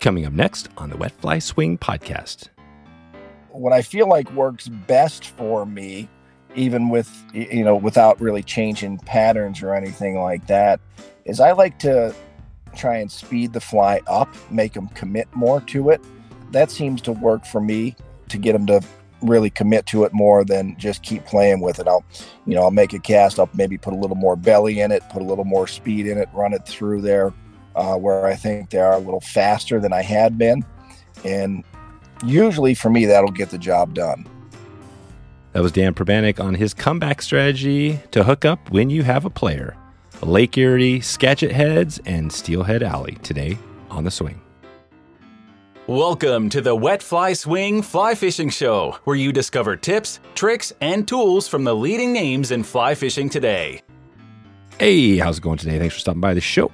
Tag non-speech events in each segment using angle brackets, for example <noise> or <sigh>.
Coming up next on the Wet Fly Swing podcast. What I feel like works best for me, even with, you know, without really changing patterns or anything like that, is I like to try and speed the fly up, make them commit more to it. That seems to work for me to get them to really commit to it more than just keep playing with it. I'll, you know, I'll make a cast I'll maybe put a little more belly in it, put a little more speed in it, run it through there uh, where I think they are a little faster than I had been. And usually for me, that'll get the job done. That was Dan Pribanic on his comeback strategy to hook up when you have a player. Lake Erie, Skagit Heads, and Steelhead Alley today on the swing. Welcome to the Wet Fly Swing Fly Fishing Show, where you discover tips, tricks, and tools from the leading names in fly fishing today. Hey, how's it going today? Thanks for stopping by the show.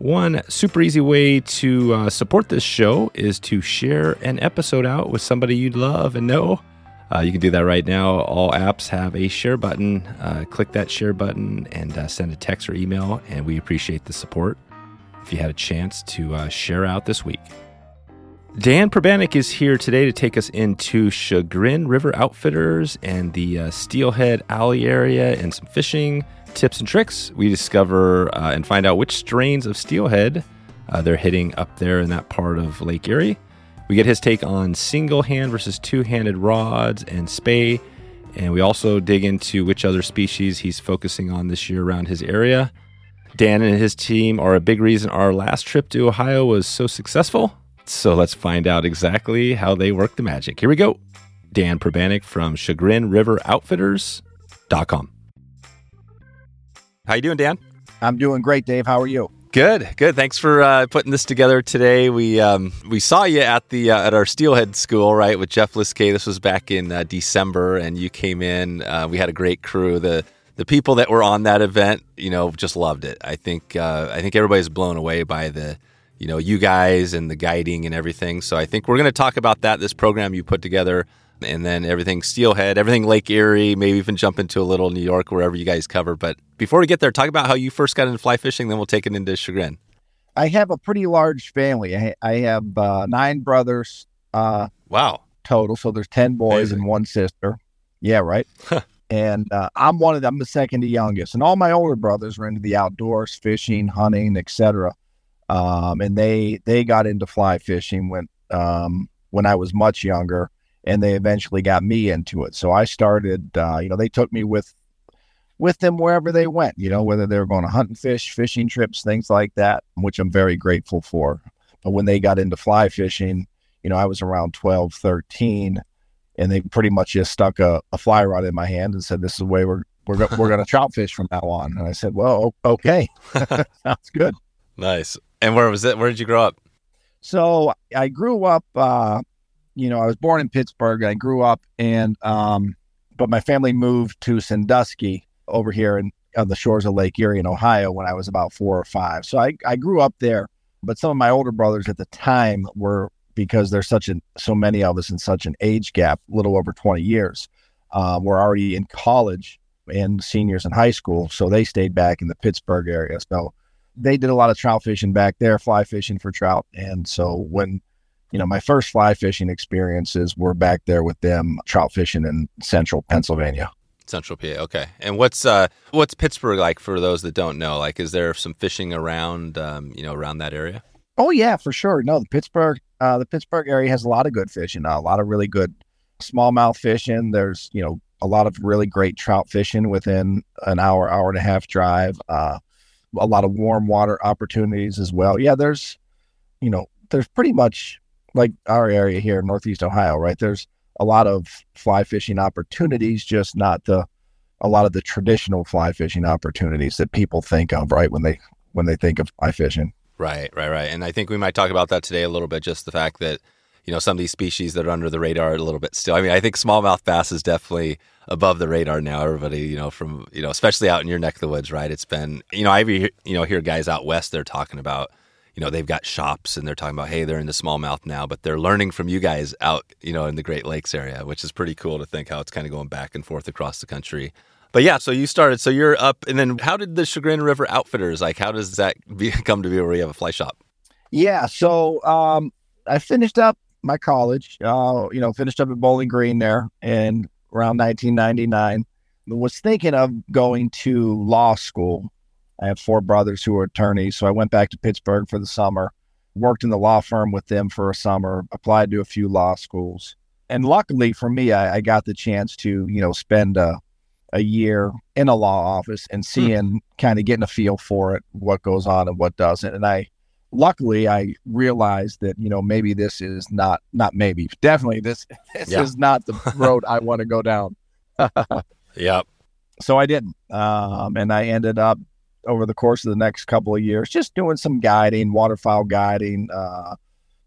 One super easy way to uh, support this show is to share an episode out with somebody you'd love and know. Uh, you can do that right now. All apps have a share button. Uh, click that share button and uh, send a text or email, and we appreciate the support. If you had a chance to uh, share out this week, Dan Pribanic is here today to take us into Chagrin River Outfitters and the uh, Steelhead Alley area and some fishing tips and tricks. We discover uh, and find out which strains of steelhead they're hitting up there in that part of Lake Erie. We get his take on single hand versus two handed rods and spey. And we also dig into which other species he's focusing on this year around his area. Dan and his team are a big reason our last trip to Ohio was so successful. So let's find out exactly how they work the magic. Here we go. Dan Pribanic from Chagrin River Outfitters.com. How you doing, Dan? I'm doing great, Dave. How are you? Good, good. Thanks for uh, putting this together today. We um, we saw you at the uh, at our Steelhead School, right, with Jeff Liskay. This was back in uh, December, and you came in. Uh, we had a great crew. The the people that were on that event, you know, just loved it. I think uh, I think everybody's blown away by the you know you guys and the guiding and everything. So I think we're going to talk about that. This program you put together and then everything Steelhead, everything Lake Erie, maybe even jump into a little New York, wherever you guys cover. But before we get there, talk about how you first got into fly fishing, then we'll take it into Chagrin. I have a pretty large family. I, I have uh, nine brothers. Uh, wow. Total. So there's 10 boys Amazing. and one sister. Yeah, right. and uh, I'm one of them, I'm the second to youngest. And all my older brothers were into the outdoors, fishing, hunting, etc. Um, and they they got into fly fishing when um, when I was much younger and they eventually got me into it. So I started, uh, you know, they took me with with them wherever they went, you know, whether they were going to hunt and fish, fishing trips, things like that, which I'm very grateful for. But when they got into fly fishing, you know, I was around 12, 13, and they pretty much just stuck a, a fly rod in my hand and said, "This is the way we're we're go- we're going to trout fish from now on." And I said, "Well, okay, <laughs> <laughs> sounds good." Nice. And where was it? Where did you grow up? So I grew up uh, you know, I was born in Pittsburgh. I grew up and, um, but my family moved to Sandusky over here in, on the shores of Lake Erie in Ohio when I was about four or five. So I, I grew up there. But some of my older brothers at the time were because there's such an so many of us in such an age gap, little over 20 years, uh, were already in college and seniors in high school. So they stayed back in the Pittsburgh area. So they did a lot of trout fishing back there, fly fishing for trout. And so when you know, my first fly fishing experiences were back there with them trout fishing in central Pennsylvania. Central PA. Okay. And what's uh what's Pittsburgh like for those that don't know? Like is there some fishing around um, you know, around that area? Oh yeah, for sure. No, the Pittsburgh uh the Pittsburgh area has a lot of good fishing, uh, a lot of really good smallmouth fishing. There's, you know, a lot of really great trout fishing within an hour, hour and a half drive. Uh a lot of warm water opportunities as well. Yeah, there's you know, there's pretty much like our area here in Northeast Ohio, right? There's a lot of fly fishing opportunities, just not the a lot of the traditional fly fishing opportunities that people think of, right? When they when they think of fly fishing. Right, right, right. And I think we might talk about that today a little bit, just the fact that, you know, some of these species that are under the radar a little bit still. I mean, I think smallmouth bass is definitely above the radar now. Everybody, you know, from, you know, especially out in your neck of the woods, right? It's been, you know, I, you know, hear guys out west, they're talking about, you know, they've got shops and they're talking about, hey, they're in the smallmouth now, but they're learning from you guys out, you know, in the Great Lakes area, which is pretty cool to think how it's kind of going back and forth across the country. But yeah, so you started, so you're up, and then how did the Chagrin River Outfitters, like, how does that be, <laughs> come to be where you have a fly shop? Yeah. So um, I finished up my college, uh, you know, finished up at Bowling Green there in around 1999. Was thinking of going to law school. I have four brothers who are attorneys. So I went back to Pittsburgh for the summer, worked in the law firm with them for a summer, applied to a few law schools. And luckily for me, I, I got the chance to, you know, spend a, a year in a law office and hmm. seeing hmm. kind of getting a feel for it, what goes on and what doesn't. And I, luckily I realized that you know maybe this is not not maybe definitely this <laughs> this yeah. is not the <laughs> road I want to go down. <laughs> yep. So I didn't, um, and I ended up over the course of the next couple of years just doing some guiding, waterfowl guiding, uh,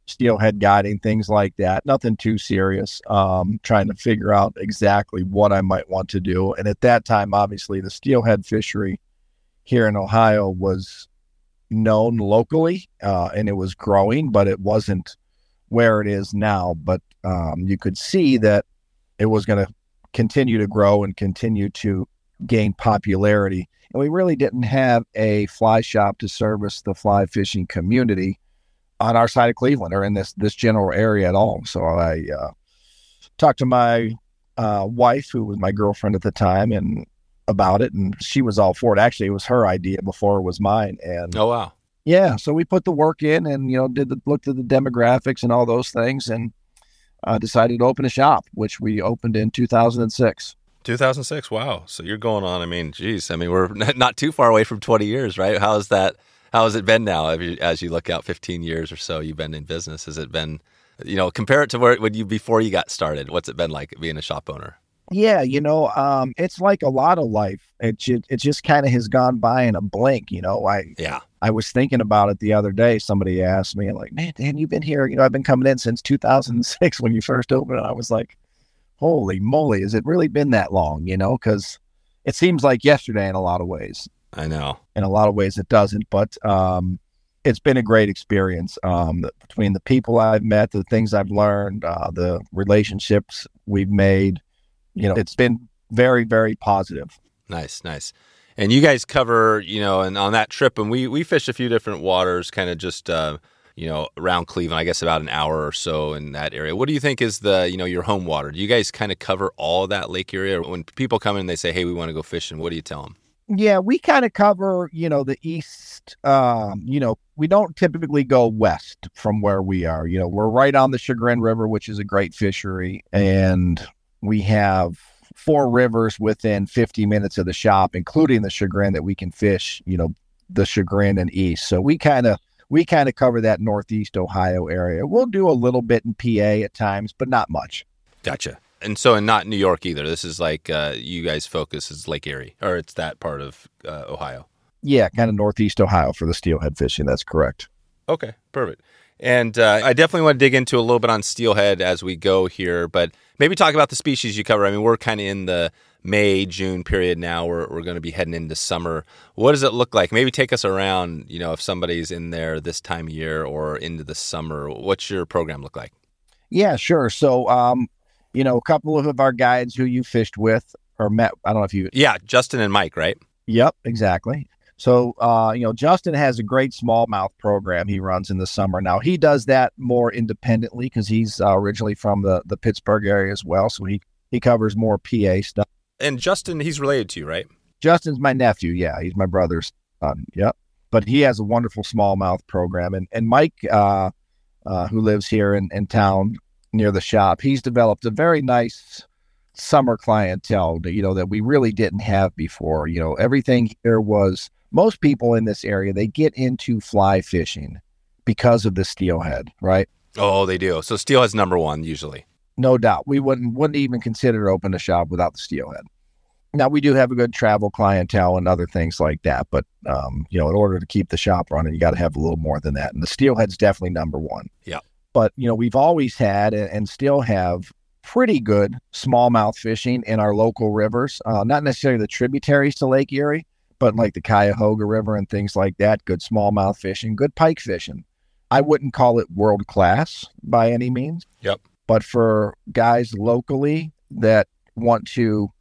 steelhead guiding, things like that. Nothing too serious. Um, trying to figure out exactly what I might want to do, and at that time, obviously, the steelhead fishery here in Ohio was known locally uh, and it was growing, but it wasn't where it is now. But um, you could see that it was going to continue to grow and continue to gain popularity. And we really didn't have a fly shop to service the fly fishing community on our side of Cleveland or in this this general area at all. So I uh, talked to my uh, wife, who was my girlfriend at the time, and about it, and she was all for it. Actually, it was her idea before it was mine. And oh wow, yeah. So we put the work in, and you know, did the looked at the demographics and all those things, and uh, decided to open a shop, which we opened in 2006. 2006. Wow. So you're going on. I mean, geez. I mean, we're <laughs> not too far away from 20 years, right? How's that? How has it been now? As you look out 15 years or so, you've been in business. Has it been, you know, compare it to where when you before you got started? What's it been like being a shop owner? Yeah, you know, um, it's like a lot of life. It just, it just kind of has gone by in a blink. You know, I yeah, I was thinking about it the other day. Somebody asked me, like, "Man, Dan, you've been here. You know, I've been coming in since 2006 when you first opened." I was like, "Holy moly, has it really been that long?" You know, because it seems like yesterday in a lot of ways. I know. In a lot of ways, it doesn't, but um, it's been a great experience um, between the people I've met, the things I've learned, uh, the relationships we've made you know, it's been very, very positive. Nice, nice. And you guys cover, you know, and on that trip, and we we fished a few different waters, kind of just, uh, you know, around Cleveland. I guess about an hour or so in that area. What do you think is the, you know, your home water? Do you guys kind of cover all that lake area? When people come in, and they say, "Hey, we want to go fishing." What do you tell them? Yeah, we kind of cover, you know, the east. Um, you know, we don't typically go west from where we are. You know, we're right on the Chagrin River, which is a great fishery, and we have four rivers within 50 minutes of the shop, including the Chagrin that we can fish, you know, the Chagrin and east. So we kind of we kind of cover that northeast Ohio area. We'll do a little bit in PA at times, but not much. Gotcha. And so, and not New York either. This is like uh, you guys focus is Lake Erie, or it's that part of uh, Ohio. Yeah, kind of northeast Ohio for the steelhead fishing. That's correct. Okay, perfect. And uh, I definitely want to dig into a little bit on steelhead as we go here, but maybe talk about the species you cover. I mean, we're kind of in the May, June period now. We're, we're going to be heading into summer. What does it look like? Maybe take us around, you know, if somebody's in there this time of year or into the summer, what's your program look like? Yeah, sure. So, um, you know, a couple of our guides who you fished with or met, I don't know if you. Yeah, Justin and Mike, right? Yep, exactly. So, uh, you know, Justin has a great smallmouth program he runs in the summer. Now, he does that more independently because he's uh, originally from the, the Pittsburgh area as well. So he, he covers more PA stuff. And Justin, he's related to you, right? Justin's my nephew. Yeah, he's my brother's son. Yep. But he has a wonderful smallmouth program. And, and Mike, uh, uh, who lives here in, in town near the shop, he's developed a very nice summer clientele, you know, that we really didn't have before. You know, everything here was – most people in this area they get into fly fishing because of the steelhead, right? Oh, they do. So steelhead's number one usually. No doubt. We wouldn't wouldn't even consider open a shop without the steelhead. Now we do have a good travel clientele and other things like that, but um, you know, in order to keep the shop running, you got to have a little more than that. And the steelhead's definitely number one. Yeah. But you know, we've always had and still have pretty good smallmouth fishing in our local rivers. Uh, not necessarily the tributaries to Lake Erie, but like the Cuyahoga River and things like that, good smallmouth fishing, good pike fishing. I wouldn't call it world class by any means. Yep. But for guys locally that want to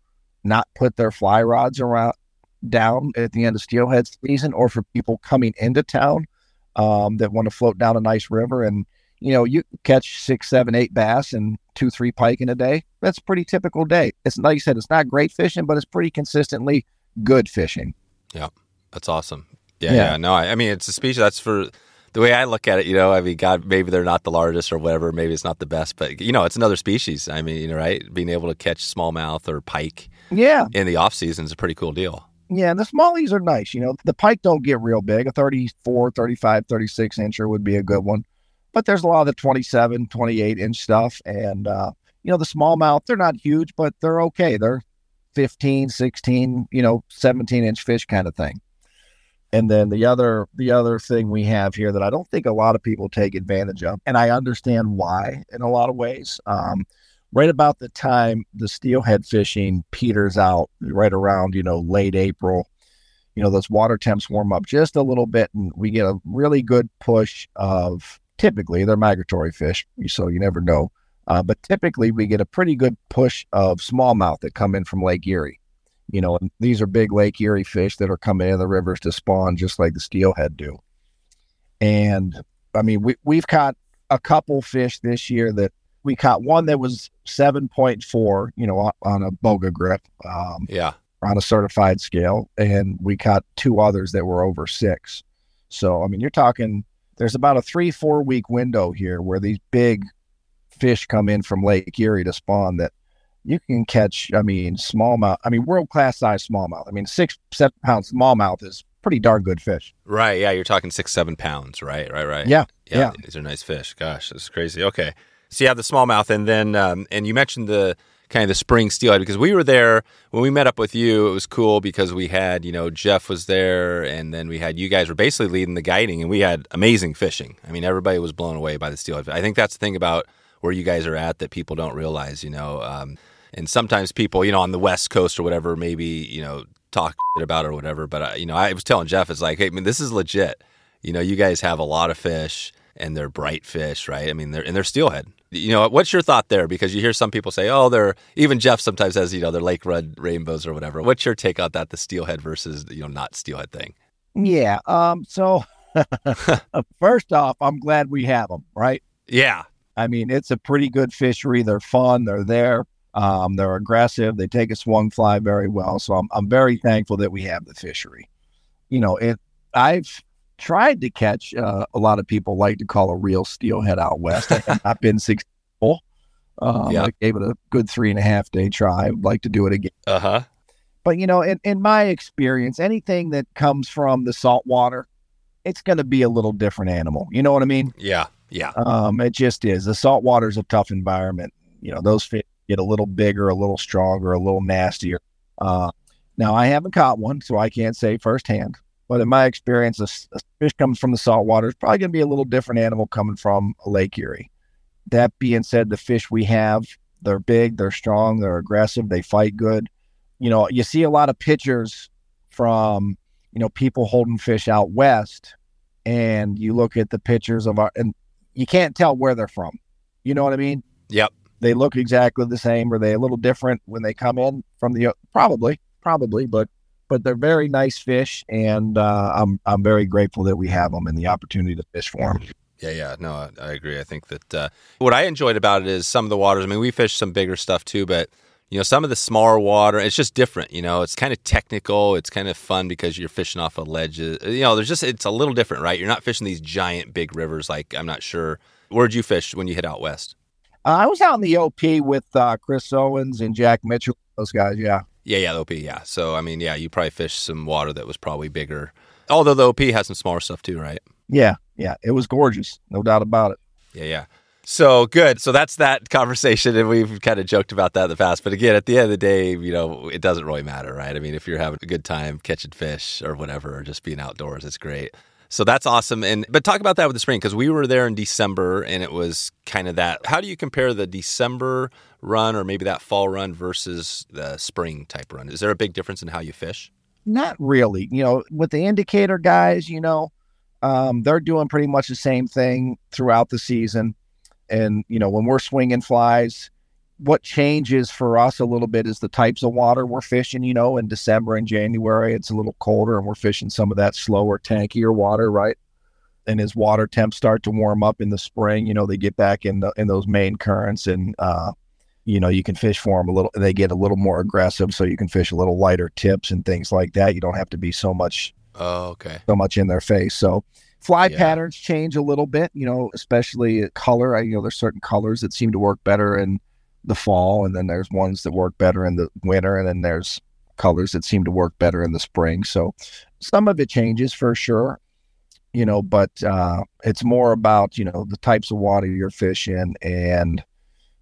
not put their fly rods around down at the end of steelhead season, or for people coming into town, um, that want to float down a nice river and you know you catch six seven eight bass and two three pike in a day that's a pretty typical day it's like you said it's not great fishing but it's pretty consistently good fishing yeah that's awesome yeah yeah, yeah. no I, I mean it's a species that's for the way I look at it, you know, I mean, God, maybe they're not the largest or whatever, maybe it's not the best, but you know, it's another species. I mean, you know, right? Being able to catch smallmouth or pike, yeah, in the off season is a pretty cool deal. Yeah, the smallies are nice. You know, the pike don't get real big. A 34, 35, 36 incher would be a good one. But there's a lot of the 27, 28 inch stuff. And, uh, you know, the smallmouth, they're not huge, but they're okay. They're 15, 16, you know, 17 inch fish kind of thing. And then the other the other thing we have here that I don't think a lot of people take advantage of, and I understand why in a lot of ways. Um, right about the time the steelhead fishing peters out, right around you know late April, you know those water temps warm up just a little bit, and we get a really good push of typically they're migratory fish, so you never know. Uh, but typically we get a pretty good push of smallmouth that come in from Lake Erie you know, and these are big Lake Erie fish that are coming in the rivers to spawn just like the steelhead do. And I mean, we, we've caught a couple fish this year that we caught one that was 7.4, you know, on a Boga Grip. Um, yeah. On a certified scale. And we caught two others that were over six. So, I mean, you're talking, there's about a three, four week window here where these big fish come in from Lake Erie to spawn that you can catch, I mean, smallmouth, I mean, world class size smallmouth. I mean, six, seven pound smallmouth is pretty darn good fish. Right. Yeah. You're talking six, seven pounds. Right. Right. Right. Yeah. Yeah. yeah. These are nice fish. Gosh, that's crazy. Okay. So you have the smallmouth, and then, um, and you mentioned the, kind of the spring steelhead because we were there when we met up with you. It was cool because we had, you know, Jeff was there and then we had you guys were basically leading the guiding and we had amazing fishing. I mean, everybody was blown away by the steelhead. I think that's the thing about where you guys are at that people don't realize, you know. Um, and sometimes people, you know, on the West Coast or whatever, maybe you know talk <laughs> about it or whatever. But uh, you know, I was telling Jeff, it's like, hey, I mean, this is legit. You know, you guys have a lot of fish and they're bright fish, right? I mean, they're and they're steelhead. You know, what's your thought there? Because you hear some people say, oh, they're even Jeff sometimes says, you know, they're lake red rainbows or whatever. What's your take on that? The steelhead versus you know not steelhead thing. Yeah. Um. So <laughs> <laughs> first off, I'm glad we have them, right? Yeah. I mean, it's a pretty good fishery. They're fun. They're there. Um, they're aggressive. They take a swung fly very well. So I'm, I'm very thankful that we have the fishery. You know, it. I've tried to catch uh, a lot of people like to call a real steelhead out west. I've been successful. Um, yeah. I gave it a good three and a half day try. I'd like to do it again. Uh huh. But you know, in, in my experience, anything that comes from the salt water, it's going to be a little different animal. You know what I mean? Yeah. Yeah. Um, it just is. The salt water is a tough environment. You know, those fish get a little bigger, a little stronger, a little nastier. Uh, now, I haven't caught one, so I can't say firsthand. But in my experience, a, a fish comes from the salt water. It's probably going to be a little different animal coming from a Lake Erie. That being said, the fish we have, they're big, they're strong, they're aggressive, they fight good. You know, you see a lot of pictures from, you know, people holding fish out west, and you look at the pictures of our, and you can't tell where they're from. You know what I mean? Yep they look exactly the same. Are they a little different when they come in from the probably probably, but but they're very nice fish, and uh, I'm I'm very grateful that we have them and the opportunity to fish for them. Yeah, yeah, no, I, I agree. I think that uh, what I enjoyed about it is some of the waters. I mean, we fish some bigger stuff too, but you know, some of the smaller water, it's just different. You know, it's kind of technical. It's kind of fun because you're fishing off of ledges. You know, there's just it's a little different, right? You're not fishing these giant big rivers. Like I'm not sure where'd you fish when you hit out west. Uh, I was out in the OP with uh, Chris Owens and Jack Mitchell. Those guys, yeah. Yeah, yeah, the OP, yeah. So, I mean, yeah, you probably fished some water that was probably bigger. Although the OP has some smaller stuff too, right? Yeah, yeah. It was gorgeous. No doubt about it. Yeah, yeah. So good. So that's that conversation, and we've kind of joked about that in the past. But again, at the end of the day, you know, it doesn't really matter, right? I mean, if you're having a good time catching fish or whatever, or just being outdoors, it's great. So that's awesome. And but talk about that with the spring because we were there in December and it was kind of that. How do you compare the December run or maybe that fall run versus the spring type run? Is there a big difference in how you fish? Not really. You know, with the indicator guys, you know, um, they're doing pretty much the same thing throughout the season. And you know, when we're swinging flies, what changes for us a little bit is the types of water we're fishing. You know, in December and January, it's a little colder, and we're fishing some of that slower, tankier water, right? and as water temps start to warm up in the spring, you know, they get back in the in those main currents and uh, you know, you can fish for them a little they get a little more aggressive so you can fish a little lighter tips and things like that. You don't have to be so much Oh, okay. so much in their face. So fly Yeah. patterns change a little bit, you know, especially color. I, you know, there's certain colors that seem to work better in the fall, and then there's ones that work better in the winter, and then there's colors that seem to work better in the spring. So some of it changes for sure, you know, but uh, it's more about you know the types of water you're fishing and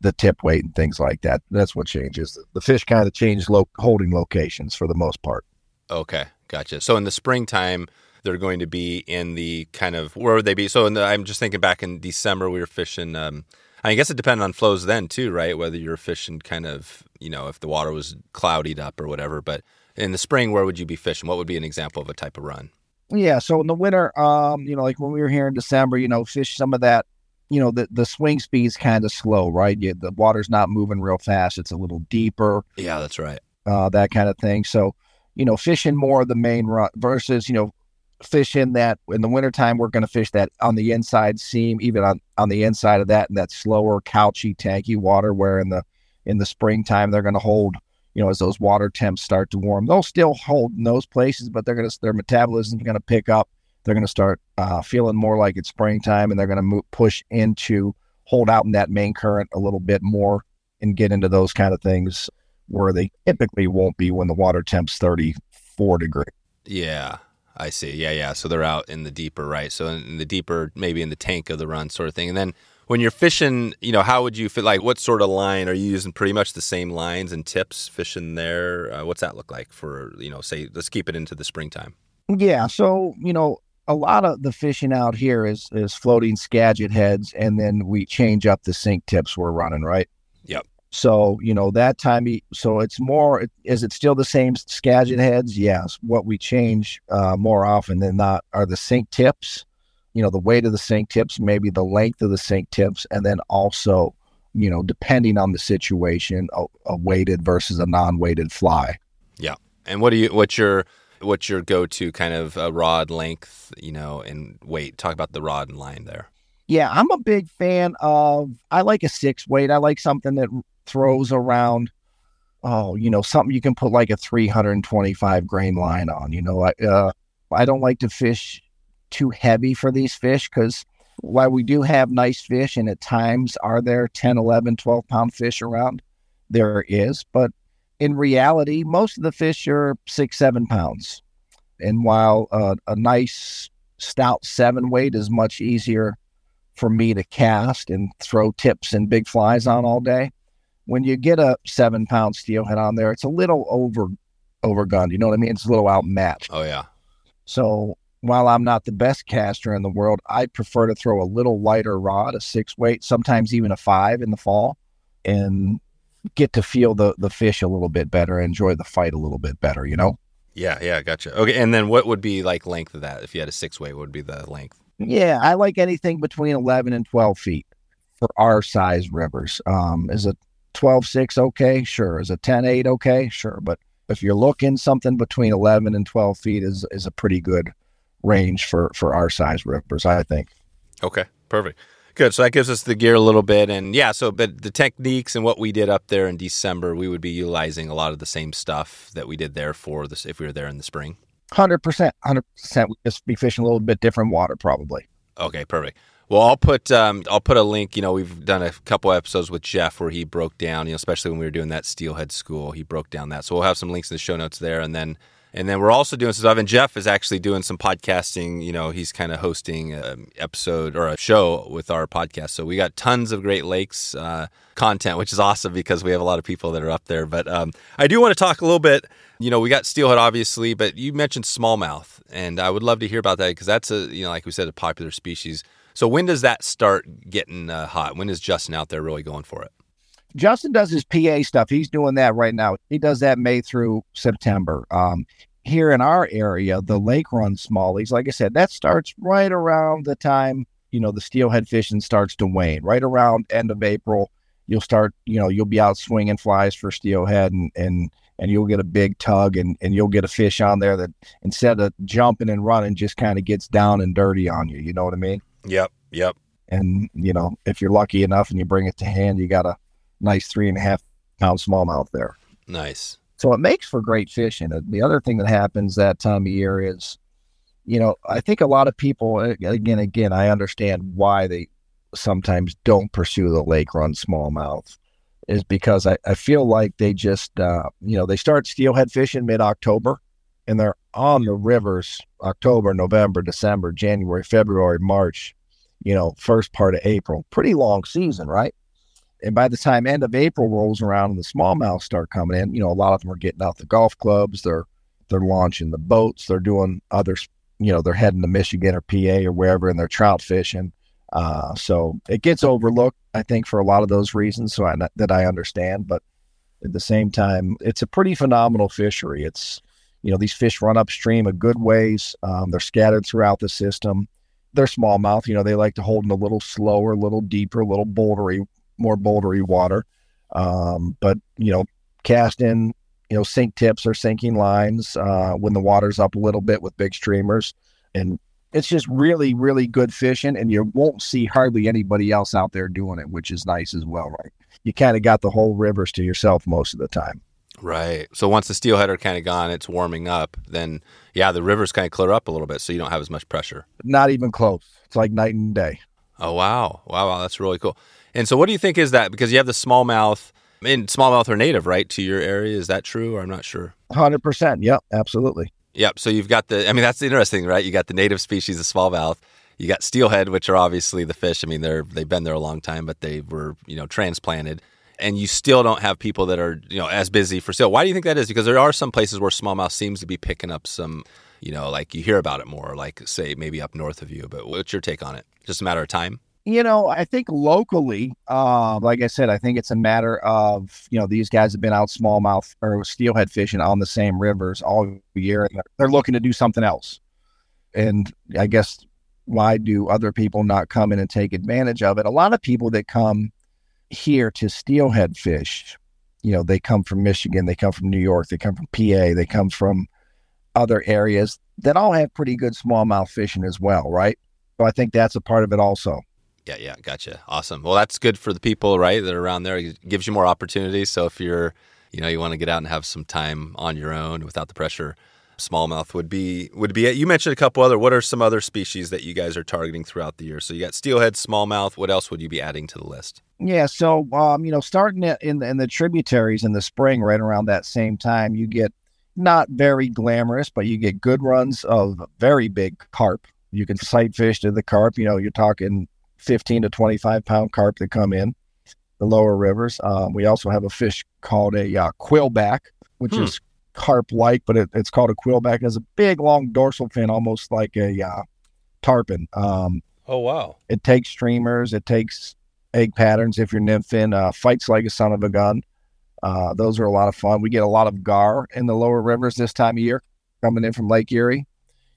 the tip weight and things like that. That's what changes. The fish kind of change lo- holding locations for the most part. Okay, gotcha. So in the springtime, they're going to be in the kind of where would they be? So in the, I'm just thinking back in December, we were fishing. Um, I guess it depended on flows then too, right? Whether you're fishing kind of, you know, if the water was cloudied up or whatever. But in the spring, where would you be fishing? What would be an example of a type of run? Yeah, so in the winter, um, you know, like when we were here in December, you know, fish some of that, you know, the the swing speed's kind of slow, right? You, the water's not moving real fast; it's a little deeper, Yeah, that's right. uh, that kind of thing. So, you know, fishing more of the main run versus, you know, fishing that in the wintertime, we're going to fish that on the inside seam, even on on the inside of that, and that slower, couchy, tanky water. Where in the in the springtime, they're going to hold you know, as those water temps start to warm, they'll still hold in those places, but they're going to, their metabolism's going to pick up. They're going to start uh, feeling more like it's springtime and they're going to move, push into hold out in that main current a little bit more and get into those kind of things where they typically won't be when the water temp's 34 degree. Yeah, I see. Yeah, yeah. So they're out in the deeper, right? So in the deeper, maybe in the tank of the run, sort of thing. And then when you're fishing, you know, how would you fit? Like, what sort of line are you using? Pretty much the same lines and tips fishing there. Uh, what's that look like for you know? Say, let's keep it into the springtime. Yeah. So, you know, a lot of the fishing out here is is floating Skagit heads, and then we change up the sink tips we're running, right? Yep. So, you know, that time, so it's more, is it still the same Skagit heads? Yes. What we change uh, more often than not are the sink tips, you know, the weight of the sink tips, maybe the length of the sink tips, and then also, you know, depending on the situation, a, a weighted versus a non weighted fly. Yeah. And what do you? What's your? What's your go-to kind of rod length? You know, and weight. Talk about the rod and line there. Yeah, I'm a big fan of. I like a six weight. I like something that throws around. Oh, you know, something you can put like a 325 grain line on. You know, I uh, I don't like to fish too heavy for these fish because while we do have nice fish and at times are there 10, 11, 12 pound fish around, there is, but in reality, most of the fish are six, seven pounds. And while uh, a nice stout seven weight is much easier for me to cast and throw tips and big flies on all day. When you get a seven pound steelhead on there, it's a little over overgunned. You know what I mean? It's a little outmatched. Oh yeah. So while I'm not the best caster in the world, I prefer to throw a little lighter rod, a six weight, sometimes even a five in the fall, and get to feel the the fish a little bit better, enjoy the fight a little bit better. You know? Yeah, yeah, gotcha. Okay, and then what would be like length of that? If you had a six way, what would be the length? Yeah, I like anything between 11 and 12 feet for our size rivers. Um, is a 12 6 okay? Sure. Is a 10 8 okay? Sure. But if you're looking something between 11 and 12 feet is is a pretty good range for for our size rivers, I think. Okay, perfect. Good. So that gives us the gear a little bit, and yeah. So, but the techniques and what we did up there in December, we would be utilizing a lot of the same stuff that we did there for this if we were there in the spring. Hundred percent, hundred percent. We just be fishing a little bit different water, probably. Okay, perfect. Well, I'll put um, I'll put a link. You know, we've done a couple episodes with Jeff where he broke down. You know, especially when we were doing that steelhead school, he broke down that. So we'll have some links in the show notes there, and then and then we're also doing some stuff. And Jeff is actually doing some podcasting. You know, he's kind of hosting an episode or a show with our podcast. So we got tons of Great Lakes uh, content, which is awesome because we have a lot of people that are up there. But um, I do want to talk a little bit. You know, we got steelhead obviously, but you mentioned smallmouth, and I would love to hear about that because that's a you know, like we said, a popular species. So when does that start getting uh, hot? When is Justin out there really going for it? Justin does his PA stuff. He's doing that right now. He does that May through September. Um, here in our area, the lake run smallies, like I said, that starts right around the time, you know, the steelhead fishing starts to wane. Right around end of April, you'll start, you know, you'll be out swinging flies for steelhead and, and and you'll get a big tug and, and you'll get a fish on there that instead of jumping and running just kind of gets down and dirty on you. You know what I mean? Yep. Yep. And, you know, if you're lucky enough and you bring it to hand, you got a nice three and a half pound smallmouth there. Nice. So it makes for great fishing. The other thing that happens that time of year is, you know, I think a lot of people, again, again, I understand why they sometimes don't pursue the lake run smallmouth is because I, I feel like they just, uh, you know, they start steelhead fishing mid October and they're on the rivers October, November, December, January, February, March, you know, first part of April. Pretty long season, right? And by the time end of April rolls around and the smallmouth start coming in, you know, a lot of them are getting out the golf clubs. They're they're launching the boats. They're doing other, you know, they're heading to Michigan or PA or wherever, and they're trout fishing. Uh, so it gets overlooked, I think, for a lot of those reasons. So I, that I understand, but at the same time, it's a pretty phenomenal fishery. It's you know these fish run upstream a good ways. Um, they're scattered throughout the system. They're smallmouth. You know they like to hold in a little slower, a little deeper, a little bouldery, more bouldery water. Um, but you know, cast in you know sink tips or sinking lines uh, when the water's up a little bit with big streamers, and it's just really, really good fishing, and you won't see hardly anybody else out there doing it, which is nice as well, right? You kind of got the whole rivers to yourself most of the time. Right. So once the steelhead are kind of gone, it's warming up. Then, yeah, the rivers kind of clear up a little bit, so you don't have as much pressure. Not even close. It's like night and day. Oh wow, wow, wow, that's really cool. And so, what do you think is that? Because you have the smallmouth. I mean, smallmouth are native, right, to your area? Is that true? Or I'm not sure. Hundred percent. Yep, absolutely. Yep. So you've got the. I mean, that's interesting, right? You got the native species of smallmouth. You got steelhead, which are obviously the fish. I mean, they're they've been there a long time, but they were you know transplanted, and you still don't have people that are you know as busy for sale. Why do you think that is? Because there are some places where smallmouth seems to be picking up some. You know, like you hear about it more, like say maybe up north of you. But what's your take on it? Just a matter of time you know, I think locally, uh, like I said, I think it's a matter of, you know, these guys have been out smallmouth or steelhead fishing on the same rivers all year and they're looking to do something else. And I guess why do other people not come in and take advantage of it? A lot of people that come here to steelhead fish, you know, they come from Michigan, they come from New York, they come from PA, they come from other areas that all have pretty good smallmouth fishing as well, right? So I think that's a part of it also. Yeah, yeah, gotcha. Awesome. Well, that's good for the people, right, that are around there. It gives you more opportunities. So if you're, you know, you want to get out and have some time on your own without the pressure, smallmouth would be would be it. You mentioned a couple other. What are some other species that you guys are targeting throughout the year? So you got steelhead, smallmouth. What else would you be adding to the list? Yeah, so um, you know, starting in the, in the tributaries in the spring, right around that same time, you get not very glamorous, but you get good runs of very big carp. You can sight fish to the carp. You know, you're talking 15 to 25 pound carp that come in the lower rivers. Um, we also have a fish called a uh, quillback, which hmm. is carp like, but it, it's called a quillback. It has a big, long dorsal fin, almost like a uh, tarpon. Um, oh, wow. It takes streamers, it takes egg patterns if you're nymphing, uh, fights like a son of a gun. Uh, those are a lot of fun. We get a lot of gar in the lower rivers this time of year coming in from Lake Erie.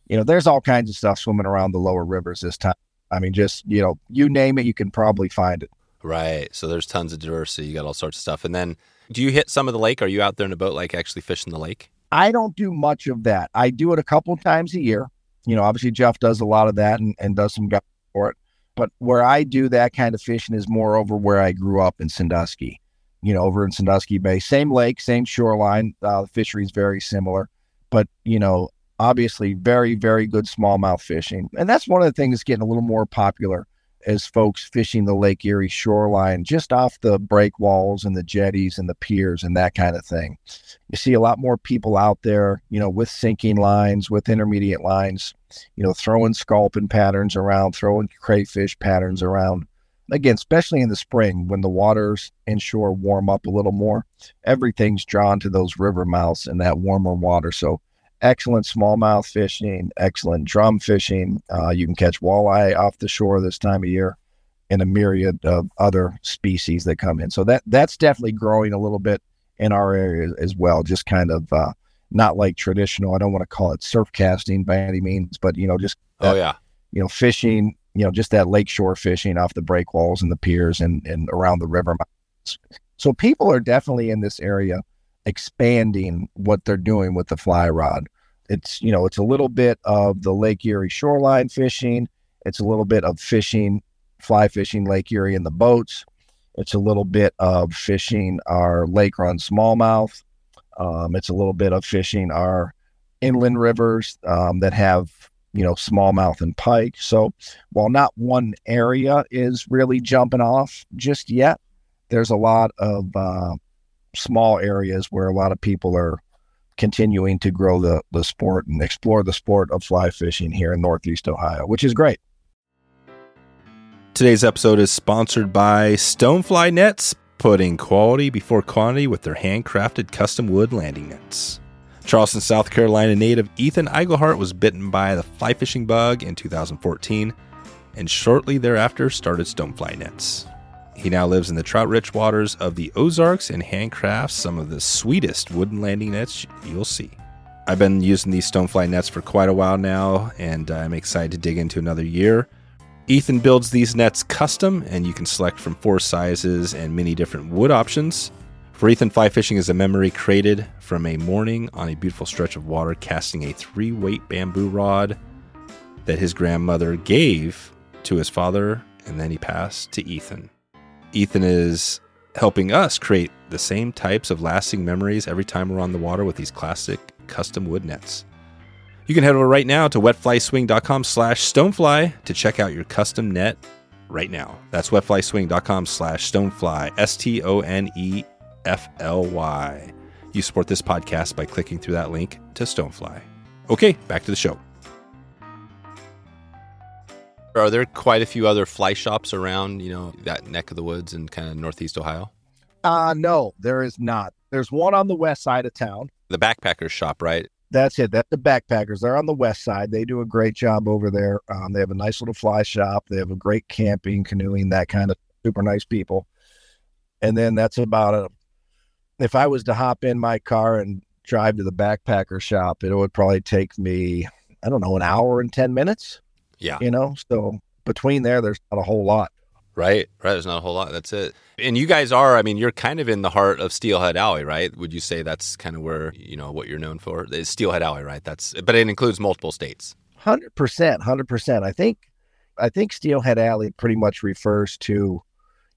You know, there's all kinds of stuff swimming around the lower rivers this time I mean, just, you know, you name it, you can probably find it. Right. So there's tons of diversity. You got all sorts of stuff. And then do you hit some of the lake? Are you out there in a boat, like actually fishing the lake? I don't do much of that. I do it a couple times a year. You know, obviously Jeff does a lot of that and, and does some guide for it. But where I do that kind of fishing is more over where I grew up in Sandusky, you know, over in Sandusky Bay. Same lake, same shoreline. Uh, the fishery is very similar. But, you know, obviously very, very good smallmouth fishing. And that's one of the things getting a little more popular as folks fishing the Lake Erie shoreline, just off the breakwalls and the jetties and the piers and that kind of thing. You see a lot more people out there, you know, with sinking lines, with intermediate lines, you know, throwing sculpin patterns around, throwing crayfish patterns around. Again, especially in the spring when the waters inshore warm up a little more, everything's drawn to those river mouths and that warmer water. So excellent smallmouth fishing, excellent drum fishing. Uh, you can catch walleye off the shore this time of year, and a myriad of other species that come in. So that that's definitely growing a little bit in our area as well. Just kind of uh, not like traditional. I don't want to call it surf casting by any means, but you know, just oh, that, oh yeah, you know, fishing. You know, just that lakeshore fishing off the breakwalls and the piers and and around the river. So people are definitely in this area expanding what they're doing with the fly rod. It's you know it's a little bit of the Lake Erie shoreline fishing. It's a little bit of fishing, fly fishing Lake Erie in the boats. It's a little bit of fishing our lake run smallmouth. Um, it's a little bit of fishing our inland rivers um, that have you know smallmouth and pike. So while not one area is really jumping off just yet, there's a lot of uh, small areas where a lot of people are continuing to grow the, the sport and explore the sport of fly fishing here in Northeast Ohio, which is great. Today's episode is sponsored by Stonefly Nets, putting quality before quantity with their handcrafted custom wood landing nets. Charleston, South Carolina native Ethan Eigelhart was bitten by the fly fishing bug in 2014 and shortly thereafter started Stonefly Nets. He now lives in the trout rich waters of the Ozarks and handcrafts some of the sweetest wooden landing nets you'll see. I've been using these Stonefly nets for quite a while now, and I'm excited to dig into another year. Ethan builds these nets custom, and you can select from four sizes and many different wood options. For Ethan, fly fishing is a memory created from a morning on a beautiful stretch of water casting a three weight bamboo rod that his grandmother gave to his father, and then he passed to Ethan. Ethan is helping us create the same types of lasting memories every time we're on the water with these classic custom wood nets. You can head over right now to wetflyswing.com slash stonefly to check out your custom net right now. That's wetflyswing.com slash stonefly, S-T-O-N-E-F-L-Y. You support this podcast by clicking through that link to Stonefly. Okay, back to the show. Are there quite a few other fly shops around, you know, that neck of the woods in kind of northeast Ohio? Uh no, there is not. There's one on the west side of town. The backpackers shop, right? That's it. That's the backpackers. They're on the west side. They do a great job over there. Um, they have a nice little fly shop. They have a great camping, canoeing, that kind of super nice people. And then that's about it. If I was to hop in my car and drive to the backpacker shop, it would probably take me, I don't know, an hour and ten minutes. Yeah. You know, so between there, there's not a whole lot. Right, right. There's not a whole lot. That's it. And you guys are, I mean, you're kind of in the heart of Steelhead Alley, right? Would you say that's kind of where, you know, what you're known for? It's Steelhead Alley, right? That's, but it includes multiple states. 100%, 100%. I think, I think Steelhead Alley pretty much refers to,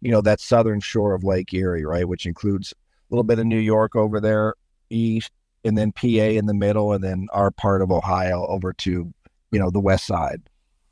you know, that southern shore of Lake Erie, right? Which includes a little bit of New York over there east, and then PA in the middle, and then our part of Ohio over to, you know, the west side.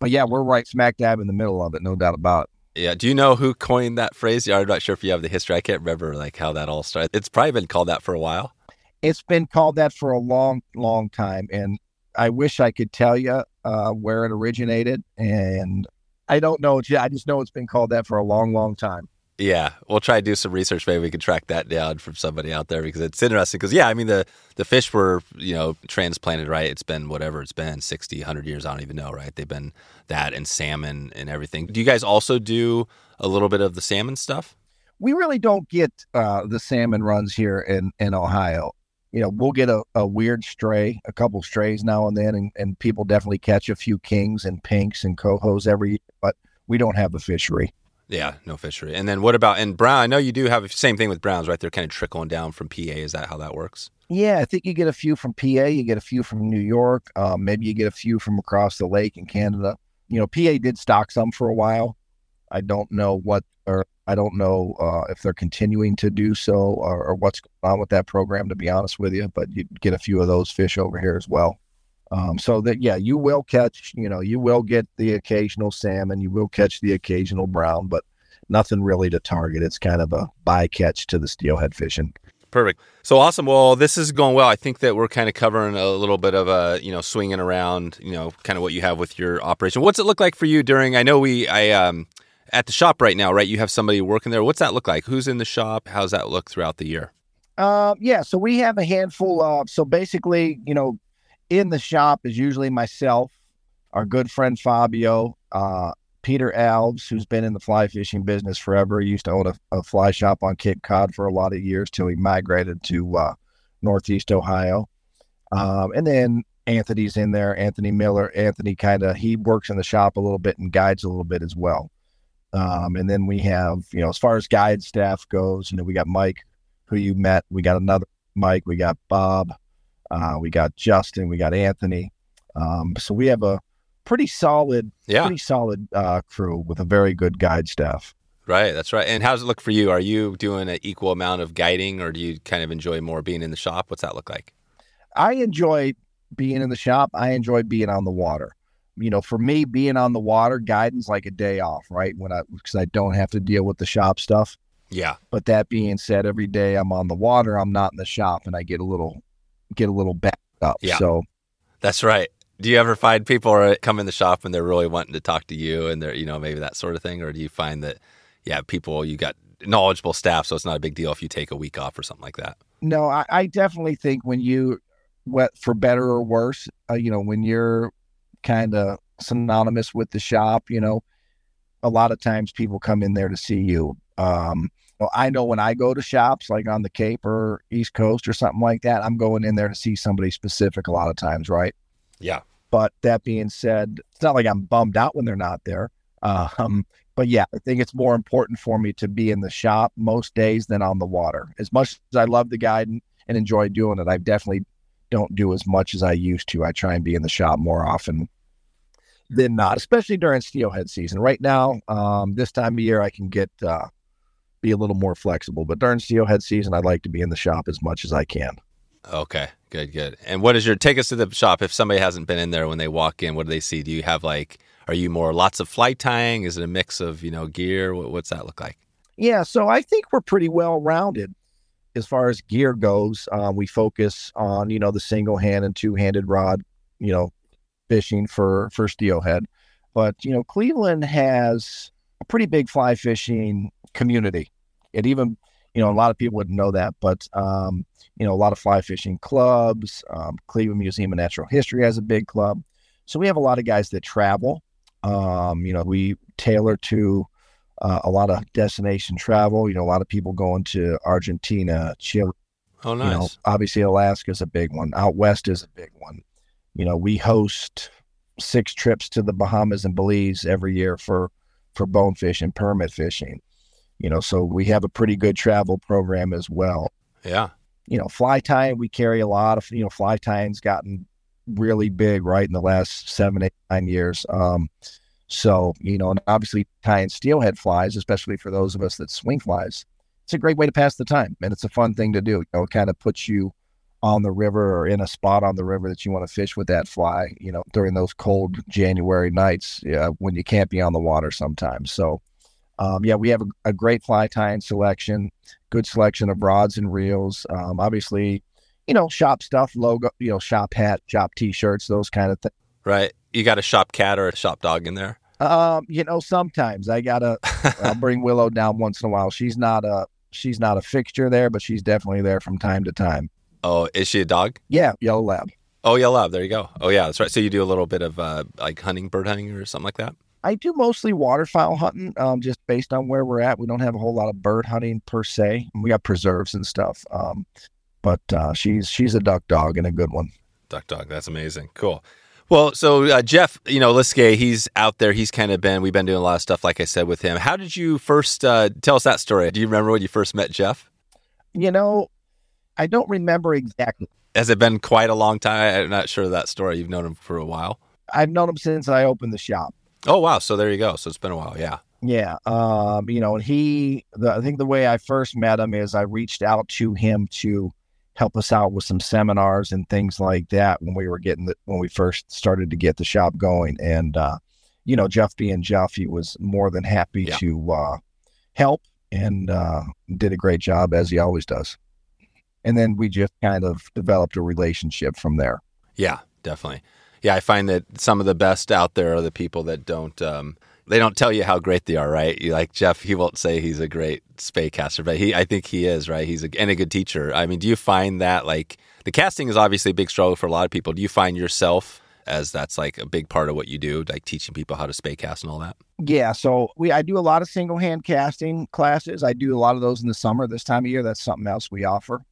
But yeah, we're right smack dab in the middle of it, no doubt about it. Yeah. Do you know who coined that phrase? Yeah, I'm not sure if you have the history. I can't remember like how that all started. It's probably been called that for a while. It's been called that for a long, long time, and I wish I could tell you uh, where it originated. And I don't know. I just know it's been called that for a long, long time. Yeah, we'll try to do some research. Maybe we can track that down from somebody out there because it's interesting. Because yeah, I mean the the fish were you know transplanted right. It's been whatever it's been 60, 100 years. I don't even know. Right? They've been that and salmon and everything. Do you guys also do a little bit of the salmon stuff? We really don't get uh, the salmon runs here in in Ohio. You know, we'll get a, a weird stray, a couple strays now and then, and, and people definitely catch a few kings and pinks and cohos every year, but we don't have the fishery. Yeah, no fishery. And then what about and brown? I know you do have the same thing with browns, right? They're kind of trickling down from PA. Is that how that works? Yeah, I think you get a few from PA, you get a few from New York, um, maybe you get a few from across the lake in Canada. You know, PA did stock some for a while. I don't know what, or I don't know uh, if they're continuing to do so, or, or, what's going on with that program. To be honest with you, but you get a few of those fish over here as well. Um, so that yeah, you will catch, you know, you will get the occasional salmon, you will catch the occasional brown, but nothing really to target. It's kind of a bycatch to the steelhead fishing. Perfect. So awesome. Well, this is going well. I think that we're kind of covering a little bit of a, you know, swinging around, you know, kind of what you have with your operation. What's it look like for you during? I know we, I, um, at the shop right now, right? You have somebody working there. What's that look like? Who's in the shop? How's that look throughout the year? Uh, yeah. So we have a handful of. So basically, you know, in the shop is usually myself, our good friend Fabio, uh, Peter Alves, who's been in the fly fishing business forever. He used to own a, a fly shop on Cape Cod for a lot of years till he migrated to uh, Northeast Ohio. Um, and then Anthony's in there, Anthony Miller. Anthony kind of he works in the shop a little bit and guides a little bit as well. Um, and then we have, you know, as far as guide staff goes, you know, we got Mike, who you met. We got another Mike, we got Bob, uh, we got Justin, we got Anthony. Um, so we have a pretty solid, yeah. pretty solid uh, crew with a very good guide staff. Right, that's right. And how does it look for you? Are you doing an equal amount of guiding, or do you kind of enjoy more being in the shop? What's that look like? I enjoy being in the shop. I enjoy being on the water. You know, for me, being on the water, guiding's like a day off, right? When I because I don't have to deal with the shop stuff. Yeah. But that being said, every day I'm on the water, I'm not in the shop, and I get a little get a little backed up. Yeah. So that's right. Do you ever find people are come in the shop and they're really wanting to talk to you, and they're you know maybe that sort of thing, or do you find that yeah, people you got knowledgeable staff, so it's not a big deal if you take a week off or something like that. No, I, I definitely think when you, what for better or worse, uh, you know, when you're kind of synonymous with the shop, you know, a lot of times people come in there to see you. Um, well, I know when I go to shops like on the Cape or East Coast or something like that, I'm going in there to see somebody specific a lot of times, right? Yeah. But that being said, it's not like I'm bummed out when they're not there. <laughs> Um, but yeah, I think it's more important for me to be in the shop most days than on the water. As much as I love the guide and, and enjoy doing it, I definitely don't do as much as I used to. I try and be in the shop more often than not, especially during steelhead season. Right now, um, this time of year, I can get uh, be a little more flexible. But during steelhead season, I'd like to be in the shop as much as I can. Okay, good, good. And what is your take us to the shop? If somebody hasn't been in there when they walk in, what do they see? Do you have like are you more lots of fly tying? Is it a mix of you know gear? What's that look like? Yeah, so I think we're pretty well rounded as far as gear goes. Uh, we focus on you know the single hand and two handed rod, you know, fishing for for steelhead, but you know Cleveland has a pretty big fly fishing community. It even you know a lot of people wouldn't know that, but um, you know a lot of fly fishing clubs. Um, Cleveland Museum of Natural History has a big club. So we have a lot of guys that travel um, you know, we tailor to uh, a lot of destination travel. You know, a lot of people going to Argentina, Chile. Oh, nice. You know, obviously, Alaska is a big one. Out west is a big one. You know, we host six trips to the Bahamas and Belize every year for for bonefish and permit fishing. You know, so we have a pretty good travel program as well. Yeah. You know, fly tying, we carry a lot of, you know, fly tying's gotten really big, right, in the last seven, eight, nine years. Um, so, you know, and obviously tying steelhead flies, especially for those of us that swing flies, it's a great way to pass the time. And it's a fun thing to do. You know, it kind of puts you on the river or in a spot on the river that you want to fish with that fly, you know, during those cold January nights yeah, when you can't be on the water sometimes. So, um, yeah, we have a, a, great fly tying selection, good selection of rods and reels. Um, obviously, you know, shop stuff, logo, you know, shop hat, shop t-shirts, those kind of things. Right. You got a shop cat or a shop dog in there? Um, you know, sometimes I gotta I'll <laughs> bring Willow down once in a while. She's not a she's not a fixture there, but she's definitely there from time to time. Oh, is she a dog? Yeah, yellow lab. Oh, yellow lab. There you go. Oh, yeah, that's right. So you do a little bit of uh, like hunting, bird hunting, or something like that. I do mostly waterfowl hunting, um, just based on where we're at. We don't have a whole lot of bird hunting per se. We got preserves and stuff. Um, but uh, she's she's a duck dog and a good one. Duck dog, that's amazing. Cool. Well, so uh, Jeff, you know, Liskay, he's out there. He's kind of been. We've been doing a lot of stuff, like I said, with him. How did you first uh, tell us that story? Do you remember when you first met Jeff? You know, I don't remember exactly. Has it been quite a long time? I'm not sure of that story. You've known him for a while. I've known him since I opened the shop. Oh wow! So there you go. So it's been a while. Yeah. Yeah. Um, you know, and he, the, I think the way I first met him is I reached out to him to help us out with some seminars and things like that when we were getting the, when we first started to get the shop going. And, uh, you know, Jeff being Jeff, he was more than happy yeah. to uh, help and uh, did a great job as he always does. And then we just kind of developed a relationship from there. Yeah, definitely. Yeah, I find that some of the best out there are the people that don't um, they don't tell you how great they are, right? You like Jeff, he won't say he's a great spey caster, but he, I think he is, right? He's a, and a good teacher. I mean, do you find that like the casting is obviously a big struggle for a lot of people. Do you find yourself as that's like a big part of what you do, like teaching people how to spey cast and all that? Yeah. So we, I do a lot of single hand casting classes. I do a lot of those in the summer. This time of year, that's something else we offer.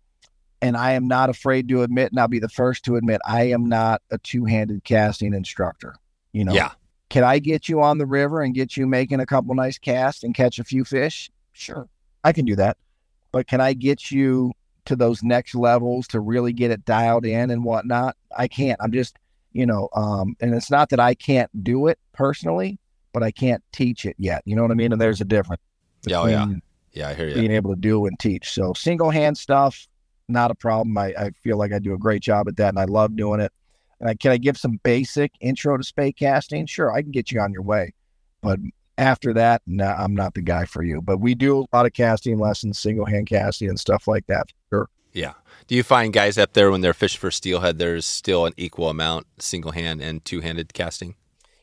And I am not afraid to admit, and I'll be the first to admit, I am not a two handed casting instructor. You know, yeah. Can I get you on the river and get you making a couple nice casts and catch a few fish? Sure, I can do that. But can I get you to those next levels to really get it dialed in and whatnot. I can't. I'm just, you know, um, and it's not that I can't do it personally, but I can't teach it yet. You know what I mean? And there's a difference. Yeah, oh, yeah. Yeah, I hear you. Being able to do and teach. So single hand stuff, not a problem. I, I feel like I do a great job at that and I love doing it. And I, can I give some basic intro to spey casting? Sure, I can get you on your way. But after that, nah, I'm not the guy for you. But we do a lot of casting lessons, single hand casting and stuff like that. Sure. Yeah. Do you find guys up there when they're fishing for steelhead, there's still an equal amount single hand and two handed casting?